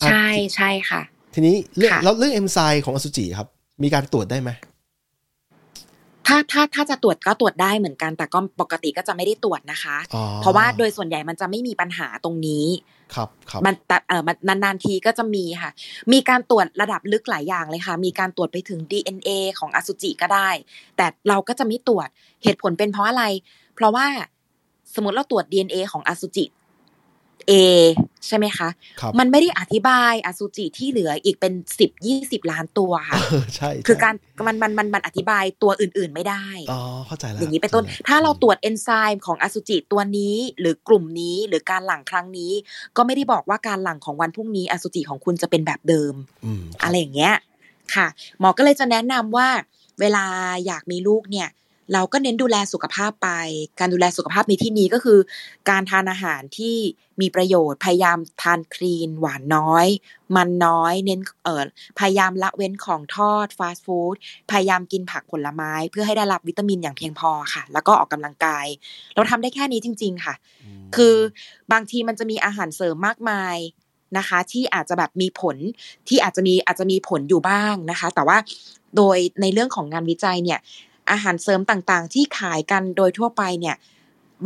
อะใช่ใช่ค่ะ ทีนี้เรื่องค่ะแล้วเรื่องเอนไซม์ของอสุจิครับ มีการตรวจได้ไหมถ้าถ้าถ้าจะตรวจก็ตรวจได้เหมือนกัน แต่ก็ปกติก็จะไม่ได้ตรวจนะคะอ๋อเพราะว่าโดยส่วนใหญ่มันจะไม่มีปัญหาตรงนี้ ครับครับมันแต่เออมันนานๆทีก็จะมีค่ะ มีการตรวจระดับลึกหลายอย่างเลยค่ะ มีการตรวจไปถึง DNA ของอสุจิก็ได้ แต่เราก็จะไม่ตรวจเหตุผลเป็นเพราะอะไร เพราะว่าสมมติเราตรวจ DNA ของอสุจิ A ใช่ไหมคะครับมันไม่ได้อธิบายอสุจิที่เหลืออีกเป็นสิบยี่สิบล้านตัวค่ะเออใช่คือใช่การมันมันมันมันอธิบายตัวอื่นๆไม่ได้อ๋อเข้าใจแล้วอย่างนี้เป็นต้นข้ใจแล้วถ้าเราตรวจเอนไซม์ของอสุจิตัวนี้หรือกลุ่มนี้หรือการหลั่งครั้งนี้ ก็ไม่ได้บอกว่าการหลั่งของวันพรุ่งนี้อสุจิของคุณจะเป็นแบบเดิมอืมครับอะไรอย่างเงี้ยค่ะ หมอก็เลยจะแนะนำว่า เวลาอยากมีลูกเนี่ย เราก็เน้นดูแลสุขภาพไป การดูแลสุขภาพในที่นี้ก็คือ การทานอาหารที่มีประโยชน์พยายามทานคลีน หวานน้อย มันน้อยเน้นเอ่อพยายามละเว้นของทอดฟาสต์ฟู้ดพยายามกินผักผลไม้ เพื่อให้ได้รับวิตามินอย่างเพียงพอค่ะ แล้วก็ออกกำลังกาย เราทำได้แค่นี้จริง ๆ ค่ะมคือบางทีมันจะมีอาหารเสริมมากมายนะคะ ที่อาจจะแบบมีผลที่อาจจะมีอาจจะมีผลอยู่บ้างนะคะ แต่ว่าโดยในเรื่องของงานวิจัยเนี่ย อาหารเสริมต่างๆ ที่ขายกันโดยทั่วไปเนี่ย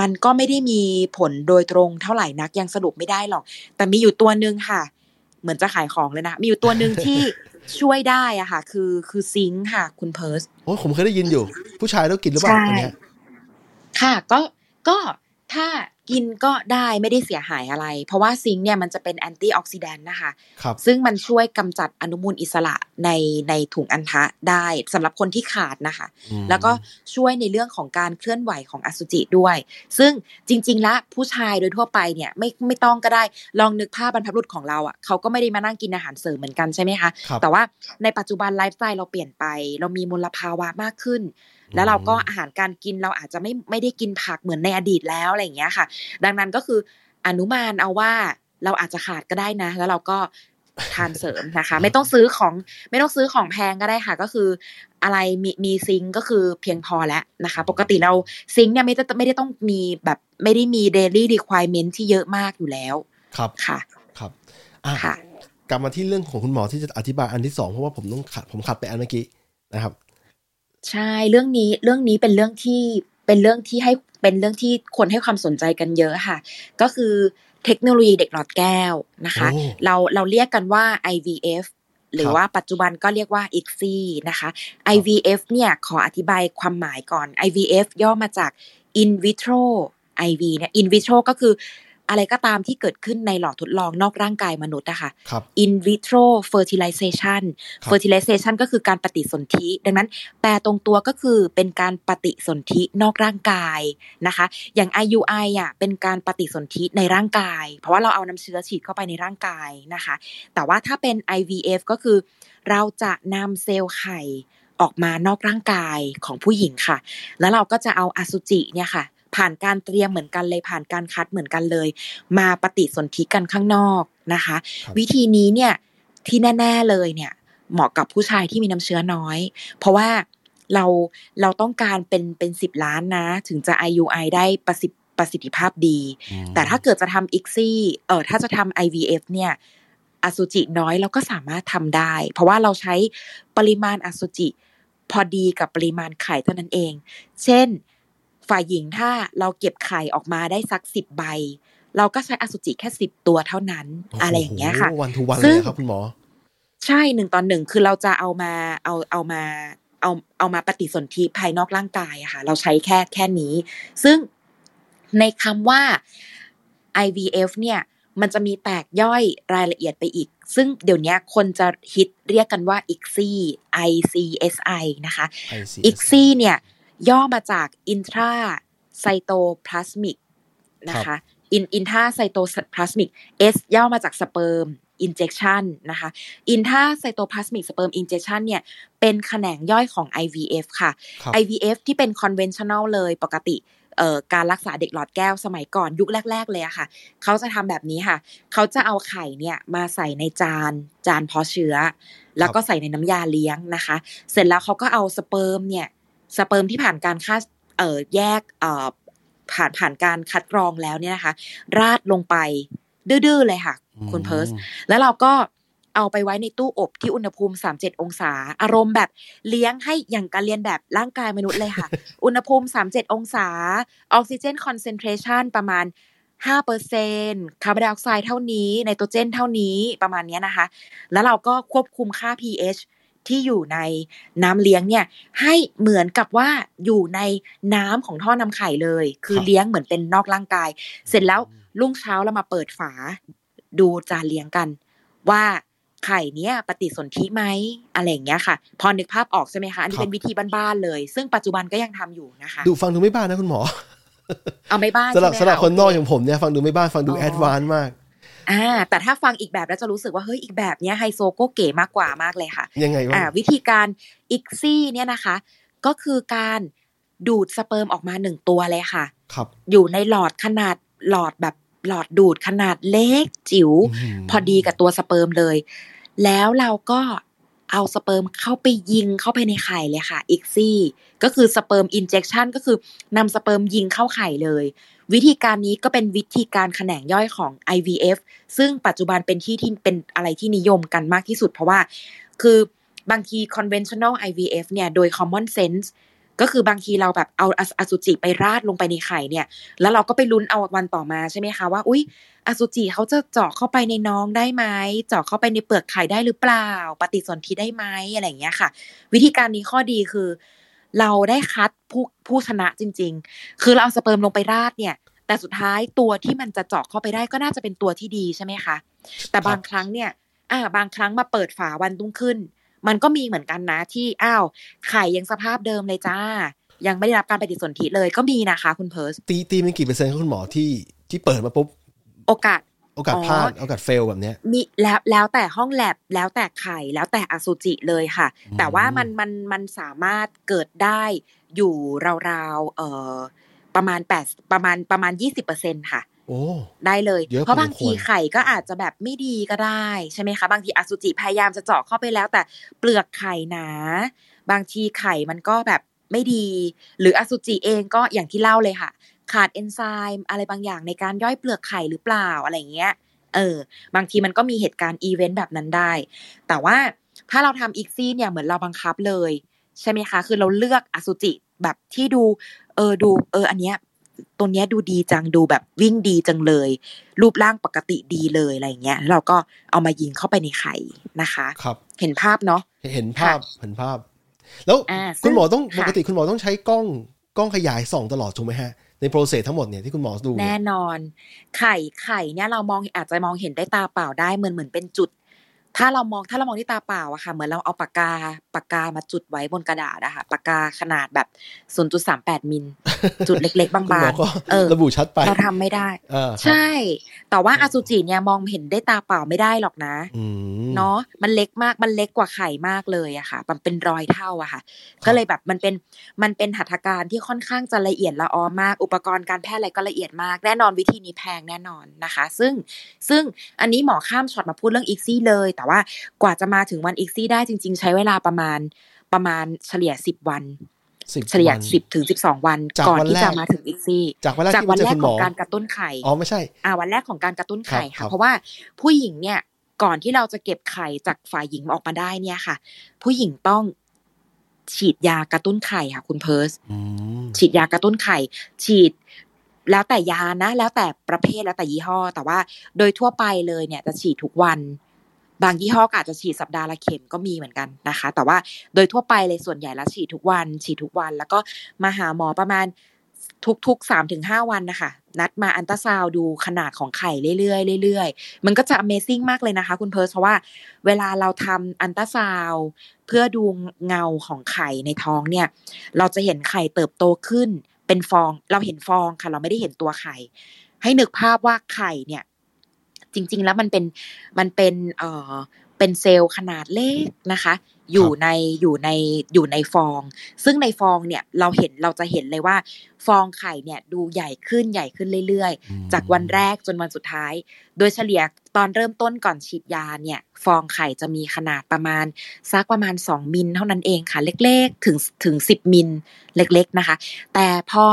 มันก็ไม่ได้มีผลโดยตรงเท่าไหร่นักยังสรุปไม่ได้หรอก แต่มีอยู่ตัวหนึ่งค่ะ เหมือนจะขายของเลยนะ มีอยู่ตัวหนึ่งที่ช่วยได้อะค่ะ คือคือซิงค์ค่ะ คุณเพิร์สโอ้ผมเคยได้ยินอยู่ ผู้ชายต้องกินหรือเปล่าใช่อันเนี้ยค่ะ ก็ก็ถ้า กินก็ได้ไม่ได้เสียหายอะไร เพราะว่าซิงค์เนี่ยมันจะเป็นแอนตี้ออกซิแดนต์นะคะครับซึ่งมันช่วยกำจัดอนุมูลอิสระในในถุงอัณฑะได้สำหรับคนที่ขาดนะคะอืมแล้วก็ช่วยในเรื่องของการเคลื่อนไหวของอสุจิด้วย ซึ่งจริง ๆ แล้วผู้ชายโดยทั่วไปเนี่ยไม่ไม่ต้องก็ได้ลองนึกภาพบรรพบุรุษของเราอะเขาก็ไม่ได้มานั่งกินอาหารเสริมเหมือนกันใช่ไหมคะครับแต่ว่าในปัจจุบันไลฟ์สไตล์เราเปลี่ยนไป เรามีมลภาวะมากขึ้น แล้วเราก็อาหารการกินเราอาจจะไม่ไม่ได้กินผักเหมือนในอดีตแล้วอะไรอย่างเงี้ยค่ะ ดังนั้นก็คืออนุมานเอาว่าเราอาจจะขาดก็ได้นะ แล้วเราก็ทานเสริมนะคะ ไม่ต้องซื้อของไม่ต้องซื้อของแพงก็ได้ค่ะ ก็คือ อะไรมีมีซิงก์ก็คือเพียงพอแล้วนะคะ ปกติเราซิงก์เนี่ยไม่ได้ไม่ได้ต้องมีแบบไม่ได้มี daily requirement ที่เยอะมากอยู่แล้วครับค่ะครับอะค่ะกลับมาที่เรื่องของคุณหมอที่จะอธิบายอันที่สองเพราะว่าผมต้องขัดผมขัดไปอันเมื่อกี้นะครับ ใช่เรื่องนี้เรื่องนี้เป็นเรื่องที่เป็นเรื่องที่ให้เป็นเรื่องที่คนให้ความสนใจกันเยอะค่ะ ก็คือเทคโนโลยีเด็กหลอดแก้วนะคะ เราเราเรียกกันว่า IVF หรือว่าปัจจุบันก็เรียกว่า ICSI นะคะ IVF เนี่ยขออธิบายความหมายก่อน IVF ย่อมาจาก in vitro IV เนี่ย in vitro ก็คือ อะไรก็ตามที่เกิดขึ้นในหลอดทดลองนอกร่างกายมนุษย์นะคะ in vitro fertilization fertilization ก็คือการปฏิสนธิ ดังนั้นแปลตรงตัวก็คือเป็นการปฏิสนธินอกร่างกายนะคะ อย่าง IUI อะเป็นการปฏิสนธิในร่างกาย เพราะว่าเราเอาน้ำเชื้อฉีดเข้าไปในร่างกายนะคะ แต่ว่าถ้าเป็น IVF ก็คือเราจะนำเซลล์ไข่ออกมานอกร่างกายของผู้หญิงค่ะ แล้วเราก็จะเอาอสุจิเนี่ยค่ะ ผ่านการเตรียมเหมือนกันเลยผ่านการคัดเหมือนกันเลย มาปฏิสนธิกันข้างนอกนะคะ วิธีนี้เนี่ยที่แน่ ๆเลยเนี่ยเหมาะกับผู้ชายที่มีน้ำเชื้อน้อย เพราะว่าเราเราต้องการเป็นเป็นสิบล้านนะ ถึงจะ IUI ได้ประสิทธิประสิทธิภาพดี แต่ถ้าเกิดจะทำอิกซี่เออถ้าจะทำ IVF เนี่ยอสุจิน้อยเราก็สามารถทำได้ เพราะว่าเราใช้ปริมาณอสุจิพอดีกับปริมาณไข่เท่านั้นเอง เช่น ฝ่ายหญิงถ้าเราเก็บไข่ออกมาได้สักสิบใบ เราก็ใช้อสุจิแค่สิบตัวเท่านั้น อะไรอย่างเงี้ยค่ะวันทุวันเลยครับคุณหมอ ใช่หนึ่งตอนหนึ่งคือเราจะเอามาเอาเอามาเอาเอามาปฏิสนธิภายนอกร่างกายอะค่ะ เราใช้แค่แค่นี้ ซึ่งในคำว่า IVF เนี่ย มันจะมีแตกย่อยรายละเอียดไปอีก ซึ่งเดี๋ยวนี้คนจะฮิตเรียกกันว่า ICSI ICSI นะคะ ICSI เนี่ย ย่อมาจาก intra cytoplasmic นะคะอินอินทาไซโตพลาสมิก S ย่อมาจากสเปิร์ม injection นะคะ intra cytoplasmic sperm injection เนี่ยเป็นแขนงย่อยของ IVF ค่ะ IVF ที่เป็น conventional เลยปกติเอ่อการรักษาเด็กหลอดแก้วสมัยก่อนยุคแรก ๆ เลยอะค่ะ เขาจะทำแบบนี้ค่ะ เขาจะเอาไข่เนี่ยมาใส่ในจานจานเพาะเชื้อ แล้วก็ใส่ในน้ำยาเลี้ยงนะคะ เสร็จแล้วเขาก็เอาสเปิร์มเนี่ย สเปิร์มที่ผ่านการคัดเอ่อแยกเอ่อผ่านผ่านการคัดกรองแล้วเนี่ยนะคะ ราดลงไปดื้อๆเลยค่ะ คุณเพิร์สแล้วเราก็เอาไปไว้ในตู้อบที่อุณหภูมิ 37 องศา อารมณ์แบบเลี้ยงให้อย่างการเลียนแบบร่างกายมนุษย์เลยค่ะ อุณหภูมิ 37 องศา oxygen concentration ประมาณ5เปอร์เซ็นคาร์บอนไดออกไซด์เท่านี้ไนโตรเจนเท่านี้ประมาณนี้นะคะ แล้วเราก็ควบคุมค่า pH ที่อยู่ในน้ำเลี้ยงเนี่ยให้เหมือนกับว่าอยู่ในน้ำของท่อนำไข่เลย คือเลี้ยงเหมือนเป็นนอกร่างกาย เสร็จแล้วรุ่งเช้าเรามาเปิดฝา ดูจานเลี้ยงกัน ว่าไข่เนี้ยปฏิสนธิไหมอะไรอย่างเงี้ยค่ะ พอนึกภาพออกใช่ไหมคะอันนี้เป็นวิธีบ้านๆเลย ซึ่งปัจจุบันก็ยังทำอยู่นะคะ ดูฟังดูไม่บ้านนะคุณหมอเอาไม่บ้านสำหรับสำหรับคนนอกอย่างผมเนี่ยฟังดูไม่บ้านฟังดู advanced มาก อ่าแต่ถ้าฟังอีกแบบแล้วจะรู้สึกว่าเฮ้ยอีกแบบเนี้ยไฮโซโก็เก๋มากกว่ามากเลยค่ะยังไงอ่าวิธีการ ICSI เนี่ยนะคะ ก็คือการดูดสเปิร์มออกมาหนึ่งตัวเลยค่ะ ครับ อยู่ในหลอดขนาดหลอดแบบหลอดดูดขนาดเล็กจิ๋วพอดีกับตัวสเปิร์มเลย แล้วเราก็ เอาสเปิร์มเข้าไปยิงเข้าไปในไข่เลยค่ะ ICSIก็คือสเปิร์มอินเจคชันก็คือนำสเปิร์มยิงเข้าไข่เลย วิธีการนี้ก็เป็นวิธีการแขนงย่อยของ IVF ซึ่งปัจจุบันเป็นที่ที่เป็นอะไรที่นิยมกันมากที่สุด เพราะว่าคือบางที conventional IVF เนี่ยโดย common sense ก็คือบางทีเราแบบเอาอสุจิไปราดลงไปในไข่เนี่ย แล้วเราก็ไปลุ้นเอาวันต่อมาใช่ไหมคะว่า อุ๊ย อสุจิเขาจะเจาะเข้าไปในน้องได้ไหมเจาะเข้าไปในเปลือกไข่ได้หรือเปล่า ปฏิสนธิได้ไหมอะไรอย่างเงี้ยค่ะ วิธีการนี้ข้อดีคือ เราได้คัดผู้ผู้ชนะจริง ๆ คือเราเอาสเปิร์มลงไปราดเนี่ย แต่สุดท้ายตัวที่มันจะเจาะเข้าไปได้ก็น่าจะเป็นตัวที่ดีใช่ไหมคะ แต่บางครั้งเนี่ย อ่า บางครั้งมาเปิดฝาวันตุ้งขึ้น มันก็มีเหมือนกันนะที่อ้าวไข่ยังสภาพเดิมเลยจ้า ยังไม่ได้รับการปฏิสนธิเลยก็มีนะคะ คุณเพิร์สตีตีเป็นกี่เปอร์เซ็นต์คุณหมอที่ที่เปิดมาปุ๊บโอกาสโอกาสพลาดโอกาสเฟลแบบเนี้ยมีแล้วแล้วแต่ห้องแลบแล้วแต่ไข่แล้วแต่อสุจิเลยค่ะ แต่ว่ามันมันมันสามารถเกิดได้อยู่ราวๆเอ่อประมาณแปดประมาณประมาณยี่สิบเปอร์เซ็นค่ะโอ้ ได้เลย เพราะบางทีไข่ก็อาจจะแบบไม่ดีก็ได้ใช่ไหมคะบางทีอสุจิพยายามจะเจาะเข้าไปแล้ว แต่เปลือกไข่หนา บางทีไข่มันก็แบบไม่ดี หรืออสุจิเองก็อย่างที่เล่าเลยค่ะ ขาดเอนไซม์อะไรบางอย่างในการย่อยเปลือกไข่หรือเปล่าอะไรเงี้ยเออบางทีมันก็มีเหตุการณ์อีเวนต์แบบนั้นได้ แต่ว่าถ้าเราทำอีกซี่เนี่ยเหมือนเราบังคับเลย ใช่ไหมคะ คือเราเลือกอสุจิแบบที่ดูเออดูเอออันเนี้ย ตัวเนี้ยดูดีจังดูแบบวิ่งดีจังเลย รูปร่างปกติดีเลยอะไรอย่างเงี้ยแล้วเราก็เอามายิงเข้าไปในไข่นะคะครับเห็นภาพเนาะเห็นภาพเห็นภาพ แล้วอ่าคุณหมอต้องซึ่งปกติคุณหมอต้องใช้กล้องกล้องขยายส่องตลอดถูกไหมฮะในโปรเซสทั้งหมดเนี่ยที่คุณหมอดูเนี่ยแน่นอน ไข่ไข่เนี่ยเรามองอาจจะมองเห็นได้ตาเปล่าได้เหมือนเหมือนเป็นจุด ถ้าเรามองถ้าเรามองที่ตาเปล่าอะค่ะเหมือนเราเอาปากกาปากกามาจุดไว้บนกระดาษอะค่ะปากกาขนาดแบบ 0.38 มิล จุดเล็ก ๆ บาคุณหมองก็ๆเออระบุชัดไปเราทำไม่ได้เออครับใช่ แต่ว่าอสุจิเนี่ยมองเห็นได้ตาเปล่าไม่ได้หรอกนะอืมเนาะมันเล็กมากมันเล็กกว่าไข่มากเลยอะค่ะ มันเป็นรอยเท่าอะค่ะ ก็เลยแบบมันเป็นมันเป็นหัตถการที่ค่อนข้างจะละเอียดละออมาก อุปกรณ์การแพทย์อะไรก็ละเอียดมาก แน่นอนวิธีนี้แพงแน่นอนนะคะ ซึ่งซึ่งอันนี้หมอข้ามช็อตมาพูดเรื่องอีกซี่เลยแต่ว่ากว่าจะมาถึงวันอีกซี่ได้จริง ๆ ใช้เวลาประมาณประมาณเฉลี่ยสิบวันสิบเฉลี่ยวันสิบถึงสิบสองวันจากก่อนวันที่แรกจะมาถึงอีกซี่จากวันแรกจากที่วันเจอแรกคุณหขมอองการกระตุ้นไข่อ๋อไม่ใช่อ่าวันแรกของการกระตุ้นไข่ครับครัค่ะบเพราะว่าผู้หญิงเนี่ยก่อนที่เราจะเก็บไข่จากฝ่ายหญิงออกมาได้เนี่ยค่ะ ผู้หญิงต้องฉีดยากระตุ้นไข่ค่ะคุณเพิร์สอืมฉีดยากระตุ้นไข่ ฉีดแล้วแต่ยานะ แล้วแต่ประเภทแล้วแต่ยี่ห้อ แต่ว่าโดยทั่วไปเลยเนี่ยจะฉีดทุกวัน บางยี่ห้อกอาจจะฉีดสัปดาห์ละเข็มก็มีเหมือนกันนะคะ แต่ว่าโดยทั่วไปเลยส่วนใหญ่แล้วฉีดทุกวัน ฉีดทุกวัน แล้วก็มาหาหมอประมาณทุกๆสามถึงห้าวันนะคะ นัดมาอันตราซาวดูขนาดของไข่เรื่อยๆเรื่อยๆ มันก็จะ Amazing มากเลยนะคะ คุณเพิร์สเพราะว่าเวลาเราทำอันตราซาวเพื่อดูเงาของไข่ในท้องเนี่ย เราจะเห็นไข่เติบโตขึ้นเป็นฟอง เราเห็นฟองค่ะ เราไม่ได้เห็นตัวไข่ ให้นึกภาพว่าไข่เนี่ย จริง ๆ แล้วมันเป็นมันเป็นเอ่อเป็นเซลล์ขนาดเล็กนะคะ อยู่ในอยู่ในอยู่ในฟอง ซึ่งในฟองเนี่ยเราเห็นเราจะเห็นเลยว่า ฟองไข่เนี่ยดูใหญ่ขึ้นใหญ่ขึ้นเรื่อยๆอืมจากวันแรกจนวันสุดท้าย โดยเฉลี่ยตอนเริ่มต้นก่อนฉีดยาเนี่ย ฟองไข่จะมีขนาดประมาณสักประมาณ 2 มิลเท่านั้นเองค่ะ เล็กๆ ถึงถึง 10 มิลเล็กๆนะคะ แต่พอ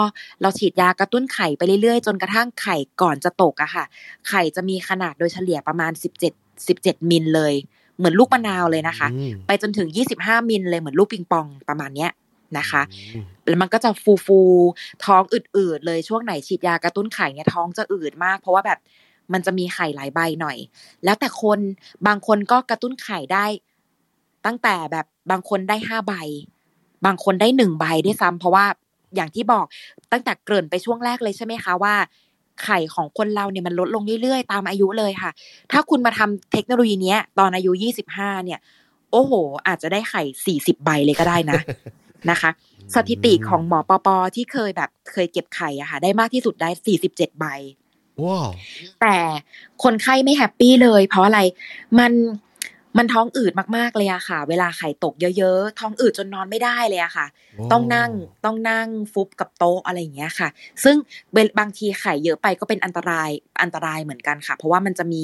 เราฉีดยากระตุ้นไข่ไปเรื่อยๆ จนกระทั่งไข่ก่อนจะตกอะค่ะ ไข่จะมีขนาดโดยเฉลี่ยประมาณ 17 17 มิลเลย เหมือนลูกมะนาวเลยนะคะอืมไปจนถึง 25 มิลเลยเหมือนลูกปิงปองประมาณเนี้ยนะคะอืมแล้วมันก็จะฟูฟูๆท้องอืดๆเลยช่วงไหนฉีดยากระตุ้นไข่เนี่ยท้องจะอืดมาก เพราะว่าแบบมันจะมีไข่หลายใบหน่อย แล้วแต่คนบางคนก็กระตุ้นไข่ได้ ตั้งแต่แบบบางคนได้ห้าใบ บางคนได้หนึ่งใบด้วยซ้ำเพราะว่าอย่างที่บอกตั้งแต่เกริ่นไปช่วงแรกเลยใช่ไหมคะว่า ไข่ของคนเราเนี่ยมันลดลงเรื่อยๆ ตามอายุเลยค่ะ ถ้าคุณมาทำเทคโนโลยีเนี้ย ตอนอายุยี่สิบห้าเนี่ย โอ้โห อาจจะได้ไข่สี่สิบใบเลยก็ได้นะนะคะ สถิติของหมอปอปอที่เคยแบบเคยเก็บไข่อะค่ะ ได้มากที่สุดได้สี่สิบเจ็ดใบว้าวแต่คนไข้ไม่แฮปปี้เลย เพราะอะไรมัน มันท้องอืดมากๆเลยอะค่ะ เวลาไข่ตกเยอะๆ ท้องอืดจนนอนไม่ได้เลยอะค่ะ ต้องนั่งต้องนั่งฟุบกับโต๊ะอะไรอย่างเงี้ยค่ะ ซึ่งเวลบางทีไข่เยอะไปก็เป็นอันตรายอันตรายเหมือนกันค่ะ เพราะว่ามันจะมี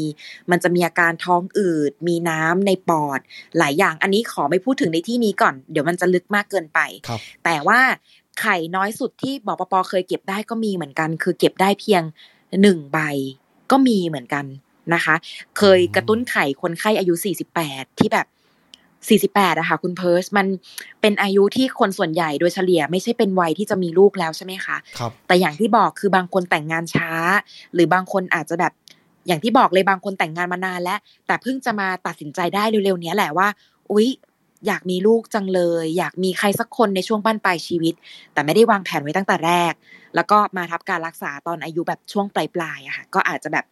มันจะมีอาการท้องอืด มีน้ำในปอด หลายอย่าง อันนี้ขอไม่พูดถึงในที่นี้ก่อน เดี๋ยวมันจะลึกมากเกินไปครับแต่ว่าไข่น้อยสุดที่บปปเคยเก็บได้ก็มีเหมือนกัน คือเก็บได้เพียงหนึ่งใบก็มีเหมือนกัน นะคะ เคยกระตุ้นไข่คนไข้อายุ 48 ที่แบบ 48อะค่ะคุณเพิร์สมันเป็นอายุที่คนส่วนใหญ่โดยเฉลี่ยไม่ใช่เป็นวัยที่จะมีลูกแล้วใช่ไหมคะครับแต่อย่างที่บอกคือบางคนแต่งงานช้า หรือบางคนอาจจะแบบอย่างที่บอกเลยบางคนแต่งงานมานานแล้ว แต่เพิ่งจะมาตัดสินใจได้เร็วๆเนี้ยแหละว่า อุ๊ย อยากมีลูกจังเลย อยากมีใครสักคนในช่วงบั้นปลายชีวิต แต่ไม่ได้วางแผนไว้ตั้งแต่แรก แล้วก็มาทับการรักษาตอนอายุแบบช่วงปลายๆอะค่ะก็อาจจะแบบ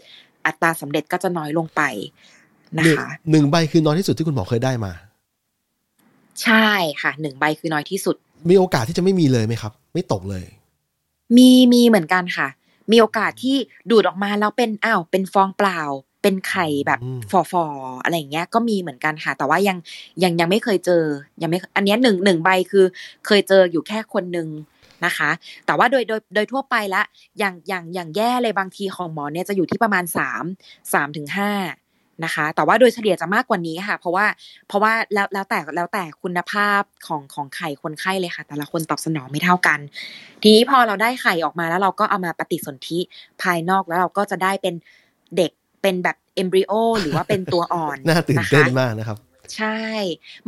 อัตราสำเร็จก็จะน้อยลงไปหนึ่งนะคะหนึ่งใบคือน้อยที่สุดที่คุณหมอเคยได้มา ใช่ค่ะหนึ่งใบคือน้อยที่สุด มีโอกาสที่จะไม่มีเลยไหมครับ ไม่ตกเลย มีมีเหมือนกันค่ะ มีโอกาสที่ดูดออกมาแล้วเป็นอ้าวเป็นฟองเปล่า เป็นไข่แบบอืมฟอฟอๆอะไรอย่างเงี้ย ก็มีเหมือนกันค่ะ แต่ว่ายังยังยังไม่เคยเจอ ยังไม่ อันเนี้ยหนึ่งหนึ่งใบคือ เคยเจออยู่แค่คนหนึ่ง นะคะ แต่ว่าโดยโดยโดยทั่วไปละอย่างอย่างอย่างแย่เลยบางทีของหมอเนี่ยจะอยู่ที่ประมาณสามสามถึงห้านะคะ แต่ว่าโดยเฉลี่ยจะมากกว่านี้ค่ะ เพราะว่าเพราะว่าแล้วแล้วแต่แล้วแต่คุณภาพของของไข่คนไข้เลยค่ะ แต่ละคนตอบสนองไม่เท่ากัน ทีนี้พอเราได้ไข่ออกมาแล้วเราก็เอามาปฏิสนธิภายนอกแล้วเราก็จะได้เป็นเด็กเป็นแบบเอมบริโอหรือว่าเป็นตัวอ่อนน่าตื่นนะคะเต้นมากนะครับ ใช่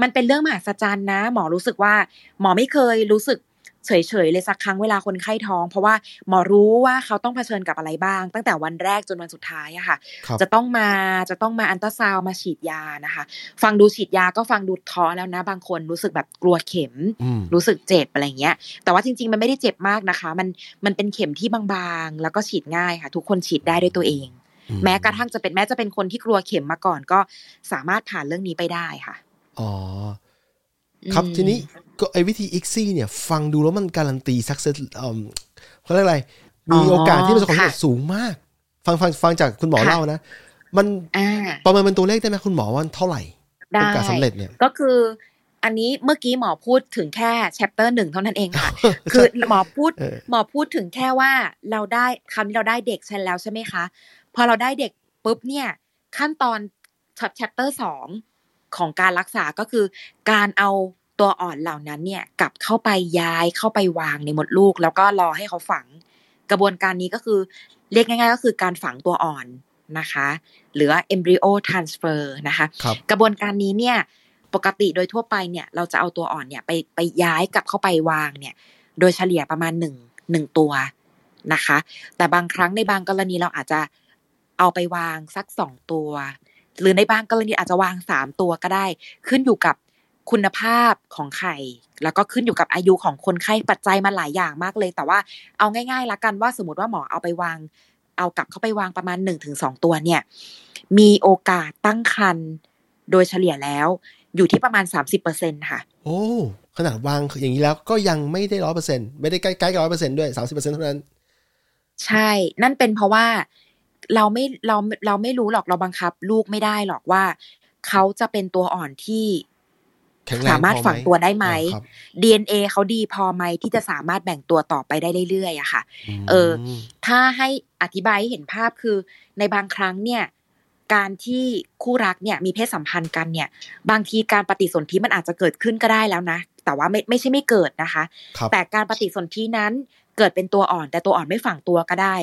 มันเป็นเรื่องมหัศจรรย์นะ หมอรู้สึกว่า หมอไม่เคยรู้สึก เฉยๆเลยสักครั้งเวลาคนไข้ท้อง เพราะว่าหมอรู้ว่าเขาต้องเผชิญกับอะไรบ้าง ตั้งแต่วันแรกจนวันสุดท้ายอะค่ะครับจะต้องมาจะต้องมาอันตราซาวด์มาฉีดยานะคะ ฟังดูฉีดยาก็ฟังดูท้อแล้วนะบางคนรู้สึกแบบกลัวเข็มอืมรู้สึกเจ็บอะไรเงี้ย แต่ว่าจริง ๆ มันไม่ได้เจ็บมากนะคะ มันมันเป็นเข็มที่บางๆ แล้วก็ฉีดง่ายค่ะ ทุกคนฉีดได้ด้วยตัวเองแม้กระทั่งจะเป็นแม้จะเป็นคนที่กลัวเข็มมาก่อนก็สามารถผ่านเรื่องนี้ไปได้ค่ะ อ๋อ ครับอืมทีนี้ ก็ไอ้วิธีอีกซี่เนี่ย ฟังดูแล้วมันการันตีสักเซสอืมเขาเรียกอะไร มีโอกาสที่ประสบความสำเร็จค่ะสูงมาก ฟังฟังฟังจากคุณหมอค่ะเล่านะ มันอ่าประเมินเป็นตัวเลขได้ไหมคุณหมอว่าเท่าไหร่ได้โอกาสสำเร็จเนี่ยก็คืออันนี้เมื่อกี้หมอพูดถึงแค่ chapter หนึ่งเท่านั้นเองค่ะ คือหมอพูดเออหมอพูดถึงแค่ว่าเราได้คำนี้เราได้เด็กใช่แล้วใช่ไหมคะ พอเราได้เด็กปุ๊บเนี่ยขั้นตอนชัป chapter สองของการรักษาก็คือการเอา ตัวอ่อนเหล่านั้นเนี่ยกลับเข้าไปย้ายเข้าไปวางในมดลูก แล้วก็รอให้เขาฝัง กระบวนการนี้ก็คือเรียกง่ายๆ ก็คือการฝังตัวอ่อนนะคะหรือว่า embryo transfer นะคะครับกระบวนการนี้เนี่ยปกติโดยทั่วไปเนี่ยเราจะเอาตัวอ่อนเนี่ยไปไปย้ายกลับเข้าไปวางเนี่ยโดยเฉลี่ยประมาณหนึ่งหนึ่งตัวนะคะ แต่บางครั้งในบางกรณีเราอาจจะเอาไปวางสักสองตัว หรือในบางกรณีอาจจะวางสามตัวก็ได้ ขึ้นอยู่กับ คุณภาพของไข่แล้วก็ขึ้นอยู่กับอายุของคนไข้ปัจจัยมันหลายอย่างมากเลย แต่ว่าเอาง่ายๆละกันว่าสมมติว่าหมอเอาไปวาง เอากลับเข้าไปวางประมาณหนึ่งถึงสองตัวเนี่ย มีโอกาสตั้งครรภ์โดยเฉลี่ยแล้ว อยู่ที่ประมาณสามสิบเปอร์เซ็นค่ะ โอ้ขนาดวางอย่างนี้แล้วก็ยังไม่ได้ร้อยเปอร์เซ็นไม่ได้ใกล้ใกล้กับร้อยเปอร์เซ็นด้วยสามสิบเปอร์เซ็นเท่านั้น ใช่ นั่นเป็นเพราะว่าเราไม่เราเราไม่รู้หรอกเราบังคับ ลูกไม่ได้หรอกว่า เขาจะเป็นตัวอ่อนที่แข็งแรง สามารถพอไหมฝังตัวได้ไหมอ๋อครับ DNA เขาดีพอไหมที่จะสามารถแบ่งตัวต่อไปได้เรื่อยๆอะค่ะมเออ ถ้าให้อธิบายให้เห็นภาพคือในบางครั้งเนี่ย การที่คู่รักเนี่ยมีเพศสัมพันธ์กันเนี่ย บางทีการปฏิสนธิมันอาจจะเกิดขึ้นก็ได้แล้วนะ แต่ว่าไม่ไม่ใช่ไม่เกิดนะคะครับแต่การปฏิสนธินั้นเกิดเป็นตัวอ่อน แต่ตัวอ่อนไม่ฝังตัวก็ได้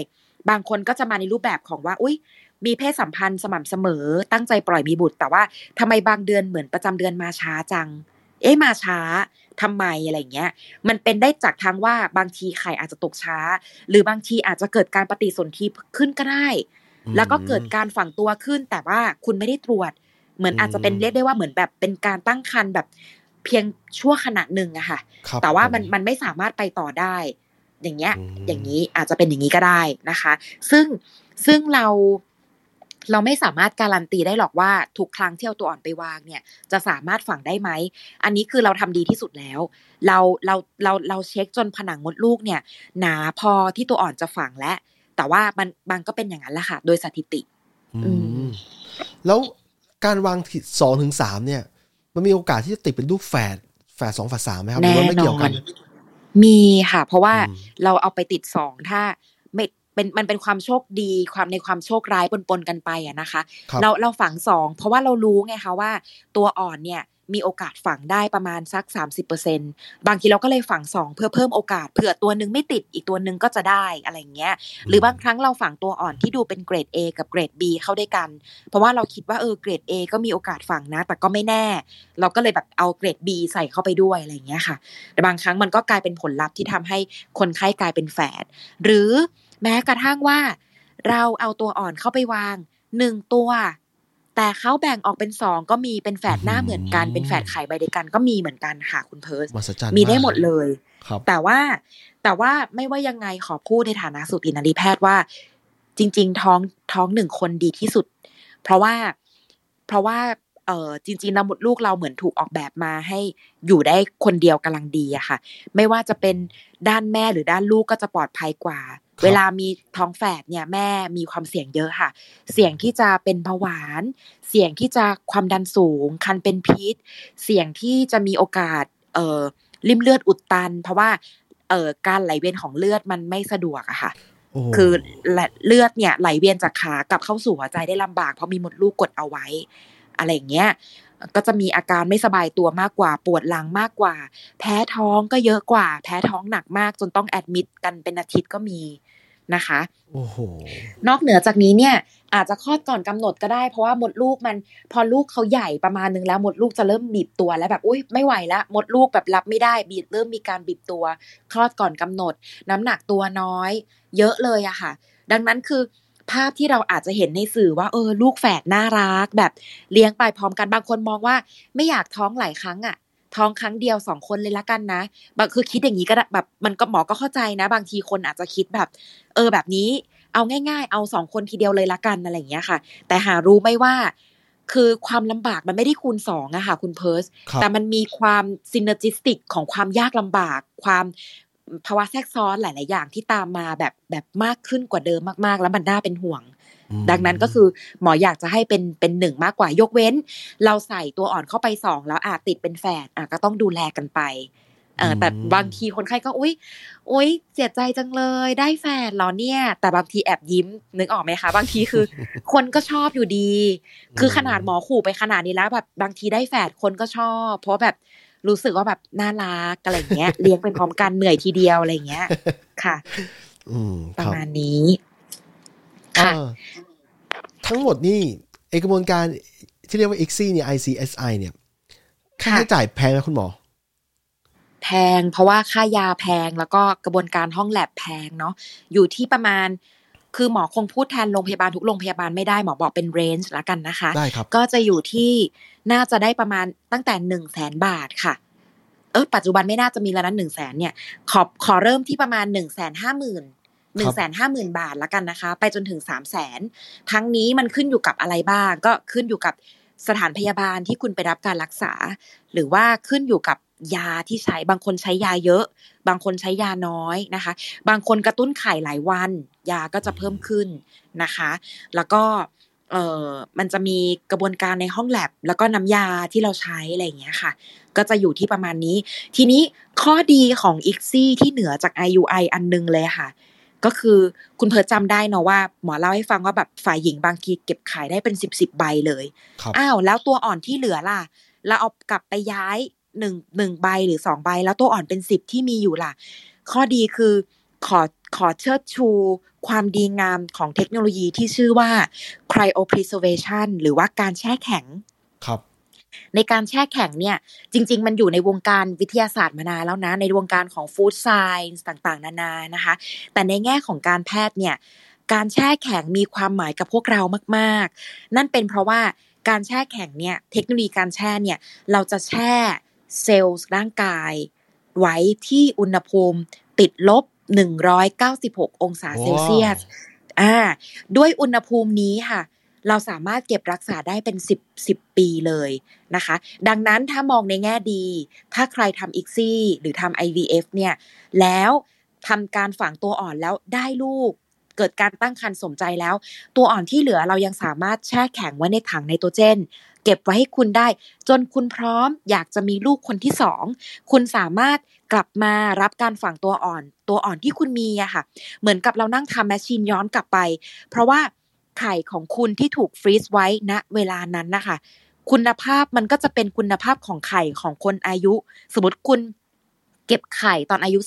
บางคนก็จะมาในรูปแบบของว่า อุ้ย มีเพศสัมพันธ์สม่ำเสมอ ตั้งใจปล่อยมีบุตร แต่ว่าทำไมบางเดือนเหมือนประจำเดือนมาช้าจัง เอ๊ะมาช้าทำไมอะไรเงี้ย มันเป็นได้จากทางว่าบางทีไข่อาจจะตกช้า หรือบางทีอาจจะเกิดการปฏิสนธิขึ้นก็ได้ แล้วก็เกิดการฝังตัวขึ้น แต่ว่าคุณไม่ได้ตรวจ เหมือนอาจจะเป็นเรียกได้ว่าเหมือนแบบเป็นการตั้งครรภ์แบบเพียงชั่วขณะหนึ่งอะค่ะครับแต่ว่ามันผมันไม่สามารถไปต่อได้ อย่างเงี้ยอืมอย่างนี้อาจจะเป็นอย่างนี้ก็ได้นะคะ ซึ่งซึ่งเรา เราไม่สามารถการันตีได้หรอกว่าทุกครั้งที่เอาตัวอ่อนไปวางเนี่ย จะสามารถฝังได้ไหม อันนี้คือเราทำดีที่สุดแล้ว เราเราเราเราเช็คจนผนังมดลูกเนี่ย หนาพอที่ตัวอ่อนจะฝังและแต่ว่ามันบางก็เป็นอย่างนั้นแหละค่ะ โดยสถิติ อือืมมแล้วการวางที่สองถึงสามเนี่ย มันมีโอกาสที่จะติดเป็นลูกแฝดแฝดสองแฝดสามไหมครับหรือแน่ว่าไม่นเกี่ยอวกันนมีค่ะ เพราะว่าอืมเราเอาไปติดสองถ้าไม่ เป็นมันเป็นความโชคดีความในความโชคร้ายปนๆกันไปอะนะคะครับเราเราฝังสองเพราะว่าเรารู้ไงคะว่า ตัวอ่อนเนี่ยมีโอกาสฝังได้ประมาณสัก 30%บางทีเราก็เลยฝังสองเพื่อเพิ่มโอกาสเผื่อตัวหนึ่งไม่ติดอีกตัวหนึ่งก็จะได้อะไรอย่างเงี้ย หรือบางครั้งเราฝังตัวอ่อนที่ดูเป็นเกรด A กับเกรด B เข้าด้วยกัน เพราะว่าเราคิดว่าเออเกรด A ก็มีโอกาสฝังนะ แต่ก็ไม่แน่ เราก็เลยแบบเอาเกรด B ใส่เข้าไปด้วยอะไรอย่างเงี้ยค่ะ แต่บางครั้งมันก็กลายเป็นผลลัพธ์ที่ทำให้คนไข้กลายเป็นแฝดหรือ แม้กระทั่งว่า เราเอาตัวอ่อนเข้าไปวางหนึ่งตัว แต่เขาแบ่งออกเป็นสองก็มีเป็นแฝดหน้าเหมือนกันอืมเป็นแฝดไข่ใบเดียวกันก็มีเหมือนกันค่ะคุณเพิร์สมหัศจรรย์มีได้หมดากเลยครับแต่ว่าแต่ว่าไม่ว่ายังไงขอพูดในฐานะสูตินรีแพทย์ว่า จริง ๆ ท้องท้องหนึ่งคนดีที่สุด เพราะว่าเพราะว่าเออจริงๆแล้วมดลูกเราเหมือนถูกออกแบบมาให้อยู่ได้คนเดียวกำลังดีอะค่ะ ไม่ว่าจะเป็นด้านแม่หรือด้านลูกก็จะปลอดภัยกว่าครับเวลามีท้องแฝดเนี่ยแม่มีความเสี่ยงเยอะค่ะ เสี่ยงที่จะเป็นเบาหวาน เสี่ยงที่จะความดันสูง คันเป็นพิษ เสี่ยงที่จะมีโอกาสเอ่อริมเลือดอุดตัน เพราะว่าเอ่อการไหลเวียนของเลือดมันไม่สะดวกอะค่ะโอ้โหคือเลือดเนี่ยไหลเวียนจากขากลับเข้าสู่หัวใจได้ลำบากเพราะมีมดลูกกดเอาไว้ อะไรอย่างเงี้ย ก็จะมีอาการไม่สบายตัวมากกว่าปวดหลังมากกว่า แพ้ท้องก็เยอะกว่า แพ้ท้องหนักมากจนต้องแอดมิดกันเป็นอาทิตย์ก็มีนะคะโอ้โหนอกเหนือจากนี้เนี่ยอาจจะคลอดก่อนกำหนดก็ได้ เพราะว่ามดลูกมันพอลูกเขาใหญ่ประมาณนึงแล้วมดลูกจะเริ่มบีบตัวแล้วแบบอุ้ยไม่ไหวแล้วมดลูกแบบรับไม่ได้บีบเริ่มมีการบีบตัว คลอดก่อนกำหนด น้ำหนักตัวน้อย เยอะเลยอะค่ะ ดังนั้นคือ ภาพที่เราอาจจะเห็นในสื่อว่าเออลูกแฝดน่ารักแบบเลี้ยงไปพร้อมกันบางคนมองว่า ไม่อยากท้องหลายครั้งอะท้องครั้งเดียวสองคนเลยละกันนะบางคือคิดอย่างนี้ก็ได้แบบมันก็หมอก็เข้าใจนะ บางทีคนอาจจะคิดแบบ เออแบบนี้เอาง่าย ๆ เอาสองคนทีเดียวเลยละกันอะไรอย่างเงี้ยค่ะ แต่หารู้ไหมว่า คือความลำบากมันไม่ได้คูณสองอะค่ะคุณเพิร์สครับแต่มันมีความซินเนจิสติกของความยากลำบาก ความ ภาวะแทรกซ้อนหลาย ๆ อย่างที่ตามมาแบบแบบมากขึ้นกว่าเดิมมาก ๆ แล้วมันน่าเป็นห่วงอืมดังนั้นก็คือหมออยากจะให้เป็นเป็นหนึ่งมากกว่ายกเว้น เราใส่ตัวอ่อนเข้าไปสองแล้วอาจติดเป็นแฝดอะก็ต้องดูแลกันไปเออแต่บางทีคนไข้ก็อุ้ยอุ้ยเสียใจจังเลยได้แฝดเหรอเนี่ย แต่บางทีแอบยิ้มนึกออกไหมคะ บางทีคือ คนก็ชอบอยู่ดี คือขนาดหมอขู่ไปขนาดนี้แล้วแบบบางทีได้แฝดคนก็ชอบ เพราะแบบ รู้สึกว่าแบบน่ารักอะไรอย่างเงี้ย เลี้ยงเป็นพร้อมกันเหนื่อยทีเดียวอะไรอย่างเงี้ย ค่ะอืมปคระรับมาณนี้ ค่ะอ่าทั้งหมดนี่เอกระบวนการที่เรียกว่า ICSI เนี่ย ICSI เนี่ย ค่าค่ะใช้จ่ายแพงไหมคุณหมอ แพงเพราะว่าค่ายาแพงแล้วก็กระบวนการห้องแลบแพงเนาะอยู่ที่ประมาณ คือหมอคงพูดแทนโรงพยาบาลทุกโรงพยาบาลไม่ได้หมอบอกเป็นเรนจ์ละกันนะคะ ได้ครับ ก็จะอยู่ที่น่าจะได้ประมาณตั้งแต่หนึ่งแสนบาทค่ะ เออปัจจุบันไม่น่าจะมีแล้วนะหนึ่งแสนเนี่ย ขอขอเริ่มที่ประมาณหนึ่งแสนห้าหมื่นหนึ่งแสนห้าหมื่นบาทละกันนะคะ ไปจนถึงสามแสนทั้งนี้มันขึ้นอยู่กับอะไรบ้าง ก็ขึ้นอยู่กับ สถานพยาบาลที่คุณไปรับการรักษา หรือว่าขึ้นอยู่กับยาที่ใช้บางคนใช้ยาเยอะ บางคนใช้ยาน้อยนะคะ บางคนกระตุ้นไข่หลายวัน ยาก็จะเพิ่มขึ้นนะคะ แล้วก็เออมันจะมีกระบวนการในห้องแลบ แล้วก็น้ำยาที่เราใช้อะไรอย่างเงี้ยค่ะ ก็จะอยู่ที่ประมาณนี้ ทีนี้ข้อดีของ i x ซี่ที่เหนือจาก IUI อันนึงเลยค่ะ ก็คือคุณเพิร์ทจำได้เนาะว่าหมอเล่าให้ฟังว่าแบบฝ่ายหญิงบางทีเก็บขายได้เป็นสิบสิบใบเลยครับอ้าวแล้วตัวอ่อนที่เหลือล่ะ เราเอากลับไปย้ายหนึ่งหนึ่งใบหรือสองใบ แล้วตัวอ่อนเป็นสิบที่มีอยู่ล่ะ ข้อดีคือขอขอเชิดชู ความดีงามของเทคโนโลยีที่ชื่อว่า cryopreservation หรือว่าการแช่แข็งครับ ในการแช่แข็งเนี่ยจริง ๆ มันอยู่ในวงการวิทยาศาสตร์มานานแล้วนะ ในวงการของฟู้ดไซน์ต่างๆ นานานะคะ แต่ในแง่ของการแพทย์เนี่ยการแช่แข็งมีความหมายกับพวกเรามากๆ นั่นเป็นเพราะว่าการแช่แข็งเนี่ยเทคโนโลยีการแช่เนี่ยเราจะแช่เซลล์ร่างกาย ไว้ที่อุณหภูมิติดลบ 196 องศาเซลเซียสอ่าด้วยอุณหภูมินี้ค่ะ เราสามารถเก็บรักษาได้เป็น 10 10 ปีเลยนะคะ ดังนั้นถ้ามองในแง่ดี ถ้าใครทำอีกซี่หรือทำ IVF เนี่ยแล้วทำการฝังตัวอ่อนแล้วได้ลูกเกิดการตั้งครรภ์สมใจแล้ว ตัวอ่อนที่เหลือเรายังสามารถแช่แข็งไว้ในถังไนโตรเจน เก็บไว้ให้คุณได้ จนคุณพร้อมอยากจะมีลูกคนที่สองคุณสามารถกลับมารับการฝังตัวอ่อน ตัวอ่อนที่คุณมีอะค่ะ เหมือนกับเรานั่งทำแมชชีนย้อนกลับไป เพราะว่า ไข่ของคุณที่ถูกฟรีซไว้ณเวลานั้นนะคะคุณภาพมันก็จะเป็นคุณภาพของไข่ของคนอายุ สมมติคุณเก็บไข่ตอนอายุ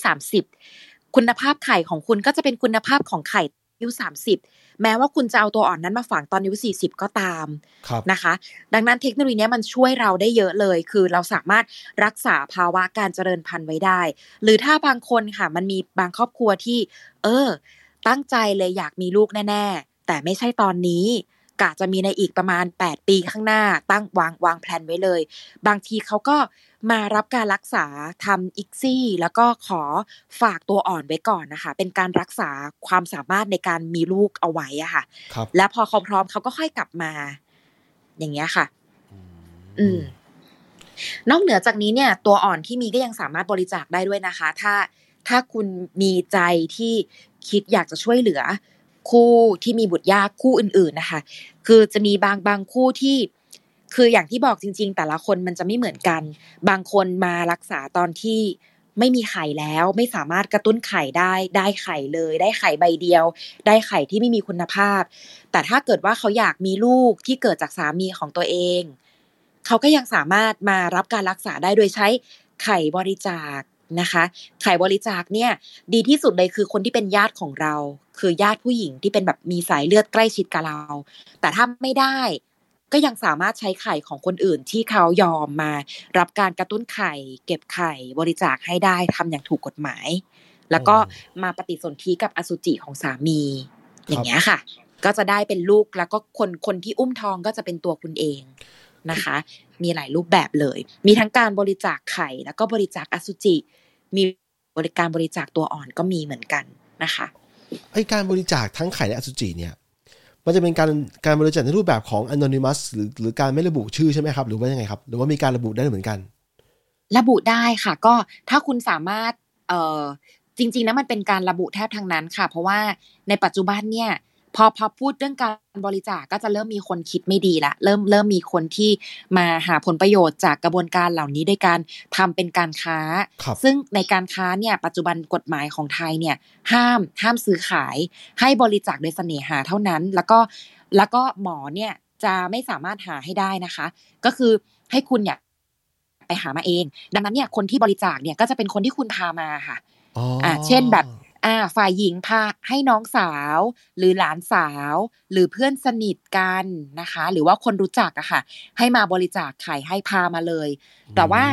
30 คุณภาพไข่ของคุณก็จะเป็นคุณภาพของไข่อายุ 30 แม้ว่าคุณจะเอาตัวอ่อนนั้นมาฝังตอนอายุ 40 ก็ตามครับนะคะ ดังนั้นเทคโนโลยีเนี้ยมันช่วยเราได้เยอะเลย คือเราสามารถรักษาภาวะการเจริญพันธุ์ไว้ได้ หรือถ้าบางคนค่ะ มันมีบางครอบครัวที่ เออ ตั้งใจเลยอยากมีลูกแน่ ๆ แต่ไม่ใช่ตอนนี้กะจะมีในอีกประมาณ 8 ปีข้างหน้าตั้งวางวางแผนไว้เลย บางทีเขาก็มารับการรักษาทำอิกซี่ แล้วก็ขอฝากตัวอ่อนไว้ก่อนนะคะ เป็นการรักษาความสามารถในการมีลูกเอาไว้อะค่ะครับแล้วพอเขาพร้อมเขาก็ค่อยกลับมา อย่างเงี้ยค่ะ อืมนอกเหนือจากนี้เนี่ย ตัวอ่อนที่มีก็ยังสามารถบริจาคได้ด้วยนะคะ ถ้าถ้าคุณมีใจที่คิดอยากจะช่วยเหลือ คู่ที่มีบุตรยากคู่อื่นๆนะคะ คือจะมีบางบางคู่ที่คืออย่างที่บอกจริง ๆ แต่ละคนมันจะไม่เหมือนกัน บางคนมารักษาตอนที่ไม่มีไข่แล้วไม่สามารถกระตุ้นไข่ได้ ได้ไข่เลย ได้ไข่ใบเดียว ได้ไข่ที่ไม่มีคุณภาพ แต่ถ้าเกิดว่าเขาอยากมีลูกที่เกิดจากสามีของตัวเอง เขาก็ยังสามารถมารับการรักษาได้โดยใช้ไข่บริจาคนะคะ ไข่บริจาคเนี่ยดีที่สุดเลยคือคนที่เป็นญาติของเรา คือญาติผู้หญิงที่เป็นแบบมีสายเลือดใกล้ชิดกับเรา แต่ถ้าไม่ได้ ก็ยังสามารถใช้ไข่ของคนอื่นที่เขายอมมา รับการกระตุ้นไข่ เก็บไข่บริจาคให้ได้ทำอย่างถูกกฎหมาย แล้วก็มาปฏิสนธิกับอสุจิของสามี อย่างเงี้ยค่ะ ก็จะได้เป็นลูกแล้วก็คนคนที่อุ้มท้องก็จะเป็นตัวคุณเองนะคะ มีหลายรูปแบบเลย มีทั้งการบริจาคไข่ แล้วก็บริจาคอสุจิ มีบริการบริจาคตัวอ่อนก็มีเหมือนกันนะคะ ไอการบริจาคทั้งไข่และอสุจิเนี่ยมันจะเป็นการการบริจาคในรูปแบบของ anonymous หรือหรือการไม่ระบุชื่อใช่ไหมครับ หรือว่ายังไงครับ หรือว่ามีการระบุได้เหมือนกัน ระบุได้ค่ะ ก็ถ้าคุณสามารถเอ่อจริงๆนะมันเป็นการระบุแทบทางนั้นค่ะ เพราะว่าในปัจจุบันเนี่ย พอพอพูดเรื่องการบริจาคก็จะเริ่มมีคนคิดไม่ดีละเริ่มเริ่มมีคนที่มาหาผลประโยชน์จากกระบวนการเหล่านี้ด้วยการทำเป็นการค้า ซึ่งในการค้าเนี่ยปัจจุบันกฎหมายของไทยเนี่ยห้ามห้ามซื้อขายให้บริจาคโดยเสน่หาเท่านั้น แล้วก็แล้วก็หมอเนี่ยจะไม่สามารถหาให้ได้นะคะ ก็คือให้คุณเนี่ยไปหามาเอง ดังนั้นเนี่ยคนที่บริจาคเนี่ยก็จะเป็นคนที่คุณพามาค่ะอ่าเช่นแบบ อ่าฝ่ายหญิงพาให้น้องสาว หรือหลานสาว หรือเพื่อนสนิทกันนะคะ หรือว่าคนรู้จักอะค่ะ ให้มาบริจาคไข่ให้พามาเลย แต่ว่า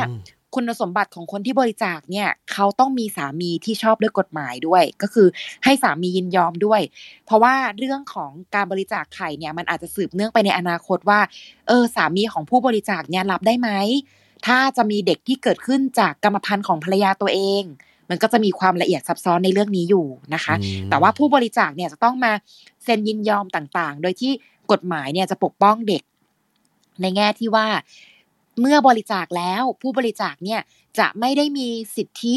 คุณสมบัติของคนที่บริจาคเนี่ยเขาต้องมีสามีที่ชอบด้วยกฎหมายด้วย ก็คือให้สามียินยอมด้วย เพราะว่าเรื่องของการบริจาคไข่เนี่ยมันอาจจะสืบเนื่องไปในอนาคตว่าเออสามีของผู้บริจาคเนี่ยรับได้ไหมถ้าจะมีเด็กที่เกิดขึ้นจากกรรมพันธุ์ของภรรยาตัวเอง มันก็จะมีความละเอียดซับซ้อนในเรื่องนี้อยู่นะคะ แต่ว่าผู้บริจาคเนี่ยจะต้องมาเซ็นยินยอมต่างๆ โดยที่กฎหมายเนี่ยจะปกป้องเด็ก ในแง่ที่ว่าเมื่อบริจาคแล้วผู้บริจาคเนี่ยจะไม่ได้มีสิทธิ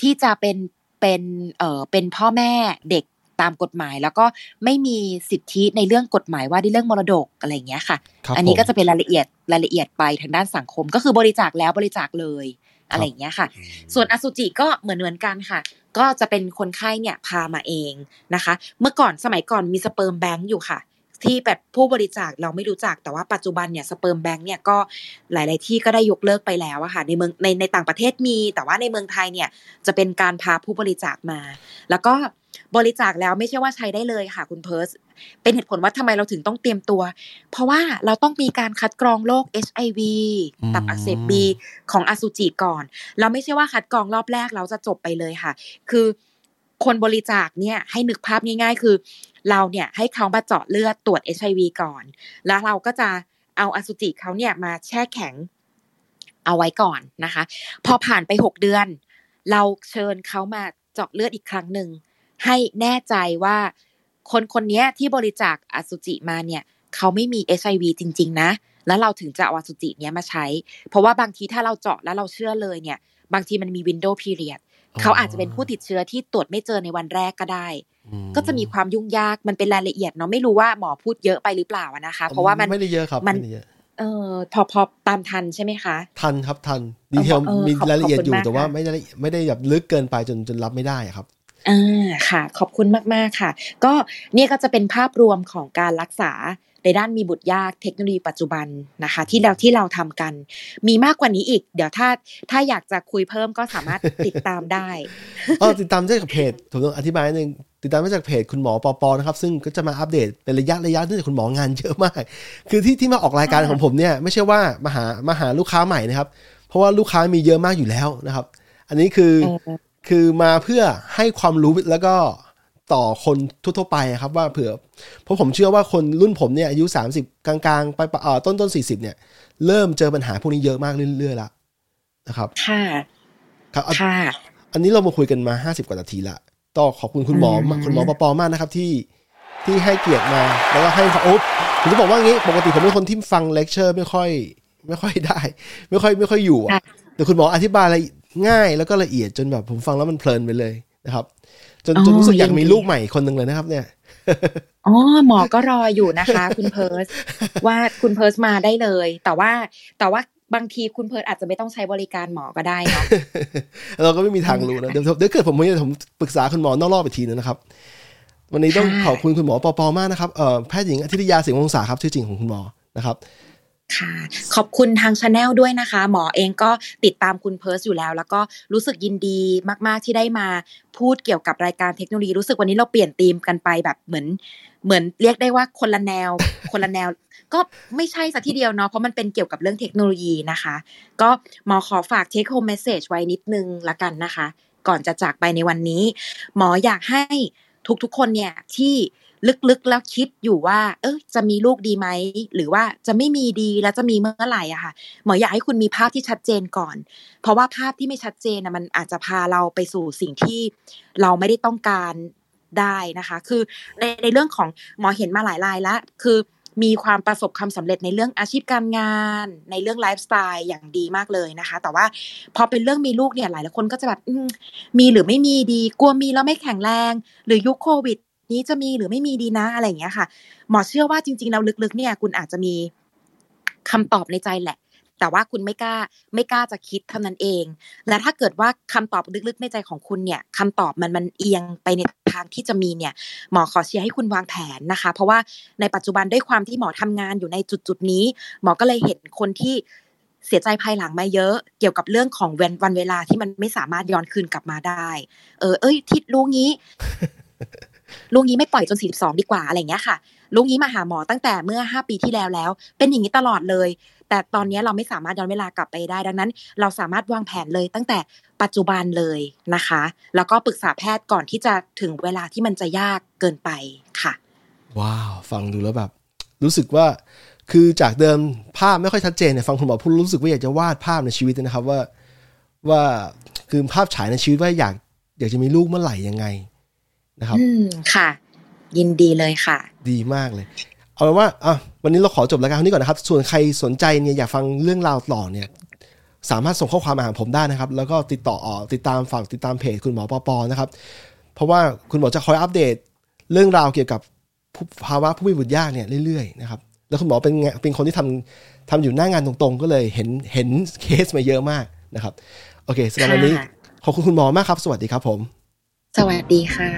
ที่จะเป็นเป็นเอ่อเป็นพ่อแม่เด็กตามกฎหมาย แล้วก็ไม่มีสิทธิในเรื่องกฎหมายว่าในเรื่องมรดกอะไรอย่างเงี้ยค่ะ อันนี้ก็จะเป็นรายละเอียดรายละเอียดไปทางด้านสังคม ก็คือบริจาคแล้วบริจาคเลย อะไรอย่างเงี้ยค่ะ ส่วนอสุจิก็เหมือนเหมือนกันค่ะ ก็จะเป็นคนไข้เนี่ยพามาเองนะคะ เมื่อก่อนสมัยก่อนมี sperm bank อยู่ค่ะ ที่แบบผู้บริจาคเราไม่รู้จักแต่ว่าปัจจุบันเนี่ย sperm bank เนี่ยก็หลาย ๆ ที่ก็ได้ยกเลิกไปแล้วอะค่ะในเมืองในในต่างประเทศมี แต่ว่าในเมืองไทยเนี่ยจะเป็นการพาผู้บริจาคมา แล้วก็บริจาคแล้วไม่ใช่ว่าใช้ได้เลยค่ะคุณเพิร์สเป็นเหตุผลว่าทำไมเราถึงต้องเตรียมตัว เพราะว่าเราต้องมีการคัดกรองโรค HIV ตับอักเสบบีของอสุจิก่อน เราไม่ใช่ว่าคัดกรองรอบแรกเราจะจบไปเลยค่ะ คือ คนบริจาคเนี่ยให้นึกภาพง่าย ๆ คือ เราเนี่ยให้เขามาเจาะเลือดตรวจ HIV ก่อน แล้วเราก็จะเอาอสุจิเขาเนี่ยมาแช่แข็งเอาไว้ก่อนนะคะ พอผ่านไปหกเดือน เราเชิญเขามาเจาะเลือดอีกครั้งหนึ่งให้แน่ใจว่าคนคนนี้ที่บริจาคอสุจิมาเนี่ยเขาไม่มีเอชไอวีจริง ๆ นะ แล้วเราถึงจะเอาอสุจิเนี้ยมาใช้ เพราะว่าบางทีถ้าเราเจาะแล้วเราเชื่อเลยเนี่ย บางทีมันมีวินโดว์พีเรียด เขาอาจจะเป็นผู้ติดเชื้อที่ตรวจไม่เจอในวันแรกก็ได้ ก็จะมีความยุ่งยากมันเป็นรายละเอียดเนาะไม่รู้ว่าหมอพูดเยอะไปหรือเปล่านะคะ เพราะว่ามันไม่ได้เยอะครับมันเออพอพอตามทันใช่ไหมคะ ทันครับทันดีเทลมีรายละเอียดอยู่แต่ว่าไม่ได้ไม่ได้แบบลึกเกินไปจนจนรับไม่ได้ครับอ่าค่ะ ขอบคุณมาก ๆ ค่ะ ก็เนี่ยก็จะเป็นภาพรวมของการรักษา ในด้านมีบุตรยากเทคโนโลยีปัจจุบันนะคะ ที่เราที่เราทำกัน มีมากกว่านี้อีก เดี๋ยวถ้าถ้าอยากจะคุยเพิ่มก็สามารถติดตามได้อ๋อติดตามได้จากเพจผมต้องอธิบายนิดนึงติดตามได้จากเพจคุณหมอปอปอนะครับซึ่งก็จะมาอัปเดตเป็นระยะระยะเนื่องจากคุณหมองานเยอะมาก คือที่ที่มาออกรายการของผมเนี่ยไม่ใช่ว่ามาหามาหาลูกค้าใหม่นะครับ เพราะว่าลูกค้ามีเยอะมากอยู่แล้วนะครับ อันนี้คือคือมาเพื่อให้ความรู้แล้วก็ ต่อคนทั่วๆไปครับว่าเผื่อเพราะผมเชื่อว่าคนรุ่นผมเนี่ยอายุ 30 กลางๆ ไปเอ่อต้นต้นสี่สิบเนี่ยเริ่มเจอปัญหาพวกนี้เยอะมากเรื่อยๆแล้วนะครับ ค่ะครับค่ะ อันนี้เรามาคุยกันมา 50 กว่านาทีละต้องขอบคุณคุณหมอคุณหมอปอปอมากนะครับที่ที่ให้เกียรติมาแล้วก็ให้โอ๊บผมจะบอกว่างี้ปกติผมเป็นคนที่ฟังเลคเชอร์ไม่ค่อย ไม่ค่อยได้ ไม่ค่อยไม่ค่อยอยู่อะแต่คุณหมออธิบายอะไรง่ายแล้วก็ละเอียดจนแบบผมฟังแล้วมันเพลินไปเลยนะครับ จนจนรู้สึกอยากมีลูกใหม่คนหนึ่งเลยนะครับ เนี่ยอ๋อหมอก็รออยู่นะคะ คุณเพิร์สว่าคุณเพิร์สมาได้เลย แต่ว่าแต่ว่าบางทีคุณเพิร์สอาจจะไม่ต้องใช้บริการหมอก็ได้เนาะเราก็ไม่มีทางรู้นะเดี๋ยวเดี๋ยวเกิดผมไม่ผมปรึกษาคุณหมอนอกรอบไปทีนึงนะครับ วันนี้ต้องขอบคุณคุณหมอปอปอมากนะครับเอ่อแพทย์หญิงอธิรยาสิงห์วงศาครับชื่อจริงของคุณหมอนะครับ ค่ะ ขอบคุณทาง channel ด้วยนะคะ หมอเองก็ติดตามคุณเพิร์สอยู่แล้ว แล้วก็รู้สึกยินดีมาก ๆ ที่ได้มาพูดเกี่ยวกับรายการเทคโนโลยีรู้สึกวันนี้เราเปลี่ยนธีมกันไปแบบเหมือนเหมือนเรียกได้ว่าคนละแนว คนละแนว ก็ไม่ใช่ซะทีเดียวเนาะเพราะมันเป็นเกี่ยวกับเรื่องเทคโนโลยีนะคะ ก็หมอขอฝาก take home message ไว้นิดนึงละกันนะคะ ก่อนจะจากไปในวันนี้ หมออยากให้ทุกๆคนเนี่ยที่ ลึกๆแล้วคิดอยู่ว่า เออจะมีลูกดีไหมหรือว่าจะไม่มีดีแล้วจะมีเมื่อไหร่อะค่ะหมออยากให้คุณมีภาพที่ชัดเจนก่อน เพราะว่าภาพที่ไม่ชัดเจนนะมันอาจจะพาเราไปสู่สิ่งที่เราไม่ได้ต้องการได้นะคะ คือในในเรื่องของหมอเห็นมาหลายรายแล้วคือมีความประสบความสำเร็จในเรื่องอาชีพการงาน ในเรื่องไลฟ์สไตล์อย่างดีมากเลยนะคะ แต่ว่าพอเป็นเรื่องมีลูกเนี่ยหลายหลายคนก็จะแบบมีหรือไม่มีดี กลัวมีแล้วไม่แข็งแรง หรือยุคโควิด นี้จะมีหรือไม่มีดีนะอะไรอย่างเงี้ยค่ะ หมอเชื่อว่าจริงๆแล้วลึกๆเนี่ย คุณอาจจะมีคำตอบในใจแหละ แต่ว่าคุณไม่กล้าไม่กล้าจะคิดเท่านั้นเอง และถ้าเกิดว่าคำตอบลึกๆในใจของคุณเนี่ยคำตอบมันมันเอียงไปในทางที่จะมีเนี่ย หมอขอเชียร์ให้คุณวางแผนนะคะ เพราะว่าในปัจจุบันด้วยความที่หมอทำงานอยู่ในจุดๆนี้ หมอก็เลยเห็นคนที่เสียใจภายหลังมาเยอะเกี่ยวกับเรื่องของวันวันเวลาที่มันไม่สามารถย้อนคืนกลับมาได้ เออ เอ้ยทิดรู้งี้ ลุงนี้ไม่ปล่อยจนสี่สองดีกว่าอะไรเงี้ยค่ะ ลุงนี้มาหาหมอตั้งแต่เมื่อห้าปีที่แล้วแล้ว เป็นอย่างนี้ตลอดเลย แต่ตอนนี้เราไม่สามารถย้อนเวลากลับไปได้ ดังนั้น เราสามารถวางแผนเลยตั้งแต่ปัจจุบันเลยนะคะ แล้วก็ปรึกษาแพทย์ก่อนที่จะถึงเวลาที่มันจะยากเกินไปค่ะ ว้าว ฟังดูแล้วแบบ รู้สึกว่าคือจากเดิมภาพไม่ค่อยชัดเจนเนี่ยฟังคุณหมอพูดรู้สึกว่าอยากจะวาดภาพในชีวิตนะครับว่าว่าคือภาพฉายในชีวิตว่าอยากอยากจะมีลูกเมื่อไหร่ยังไง นะครับอืมค่ะ ยินดีเลยค่ะ ดีมากเลย เอาเป็นว่าอะวันนี้เราขอจบรายการนี้ก่อนนะครับ ส่วนใครสนใจเนี่ยอยากฟังเรื่องราวต่อเนี่ย สามารถส่งข้อความมาหาผมได้นะครับ แล้วก็ติดต่อออติดตามฝากติดตามเพจคุณหมอปอปอนะครับ เพราะว่าคุณหมอจะคอยอัปเดตเรื่องราวเกี่ยวกับภาวะผู้มีบุตรยากเนี่ยเรื่อยๆนะครับแล้วคุณหมอเป็นเป็นคนที่ทำทำอยู่หน้างานตรงๆ ก็เลยเห็นเห็นเคสมาเยอะมากนะครับ โอเคสำหรับวันนี้ขอบคุณคุณหมอมากครับ สวัสดีครับผม สวัสดีค่ะ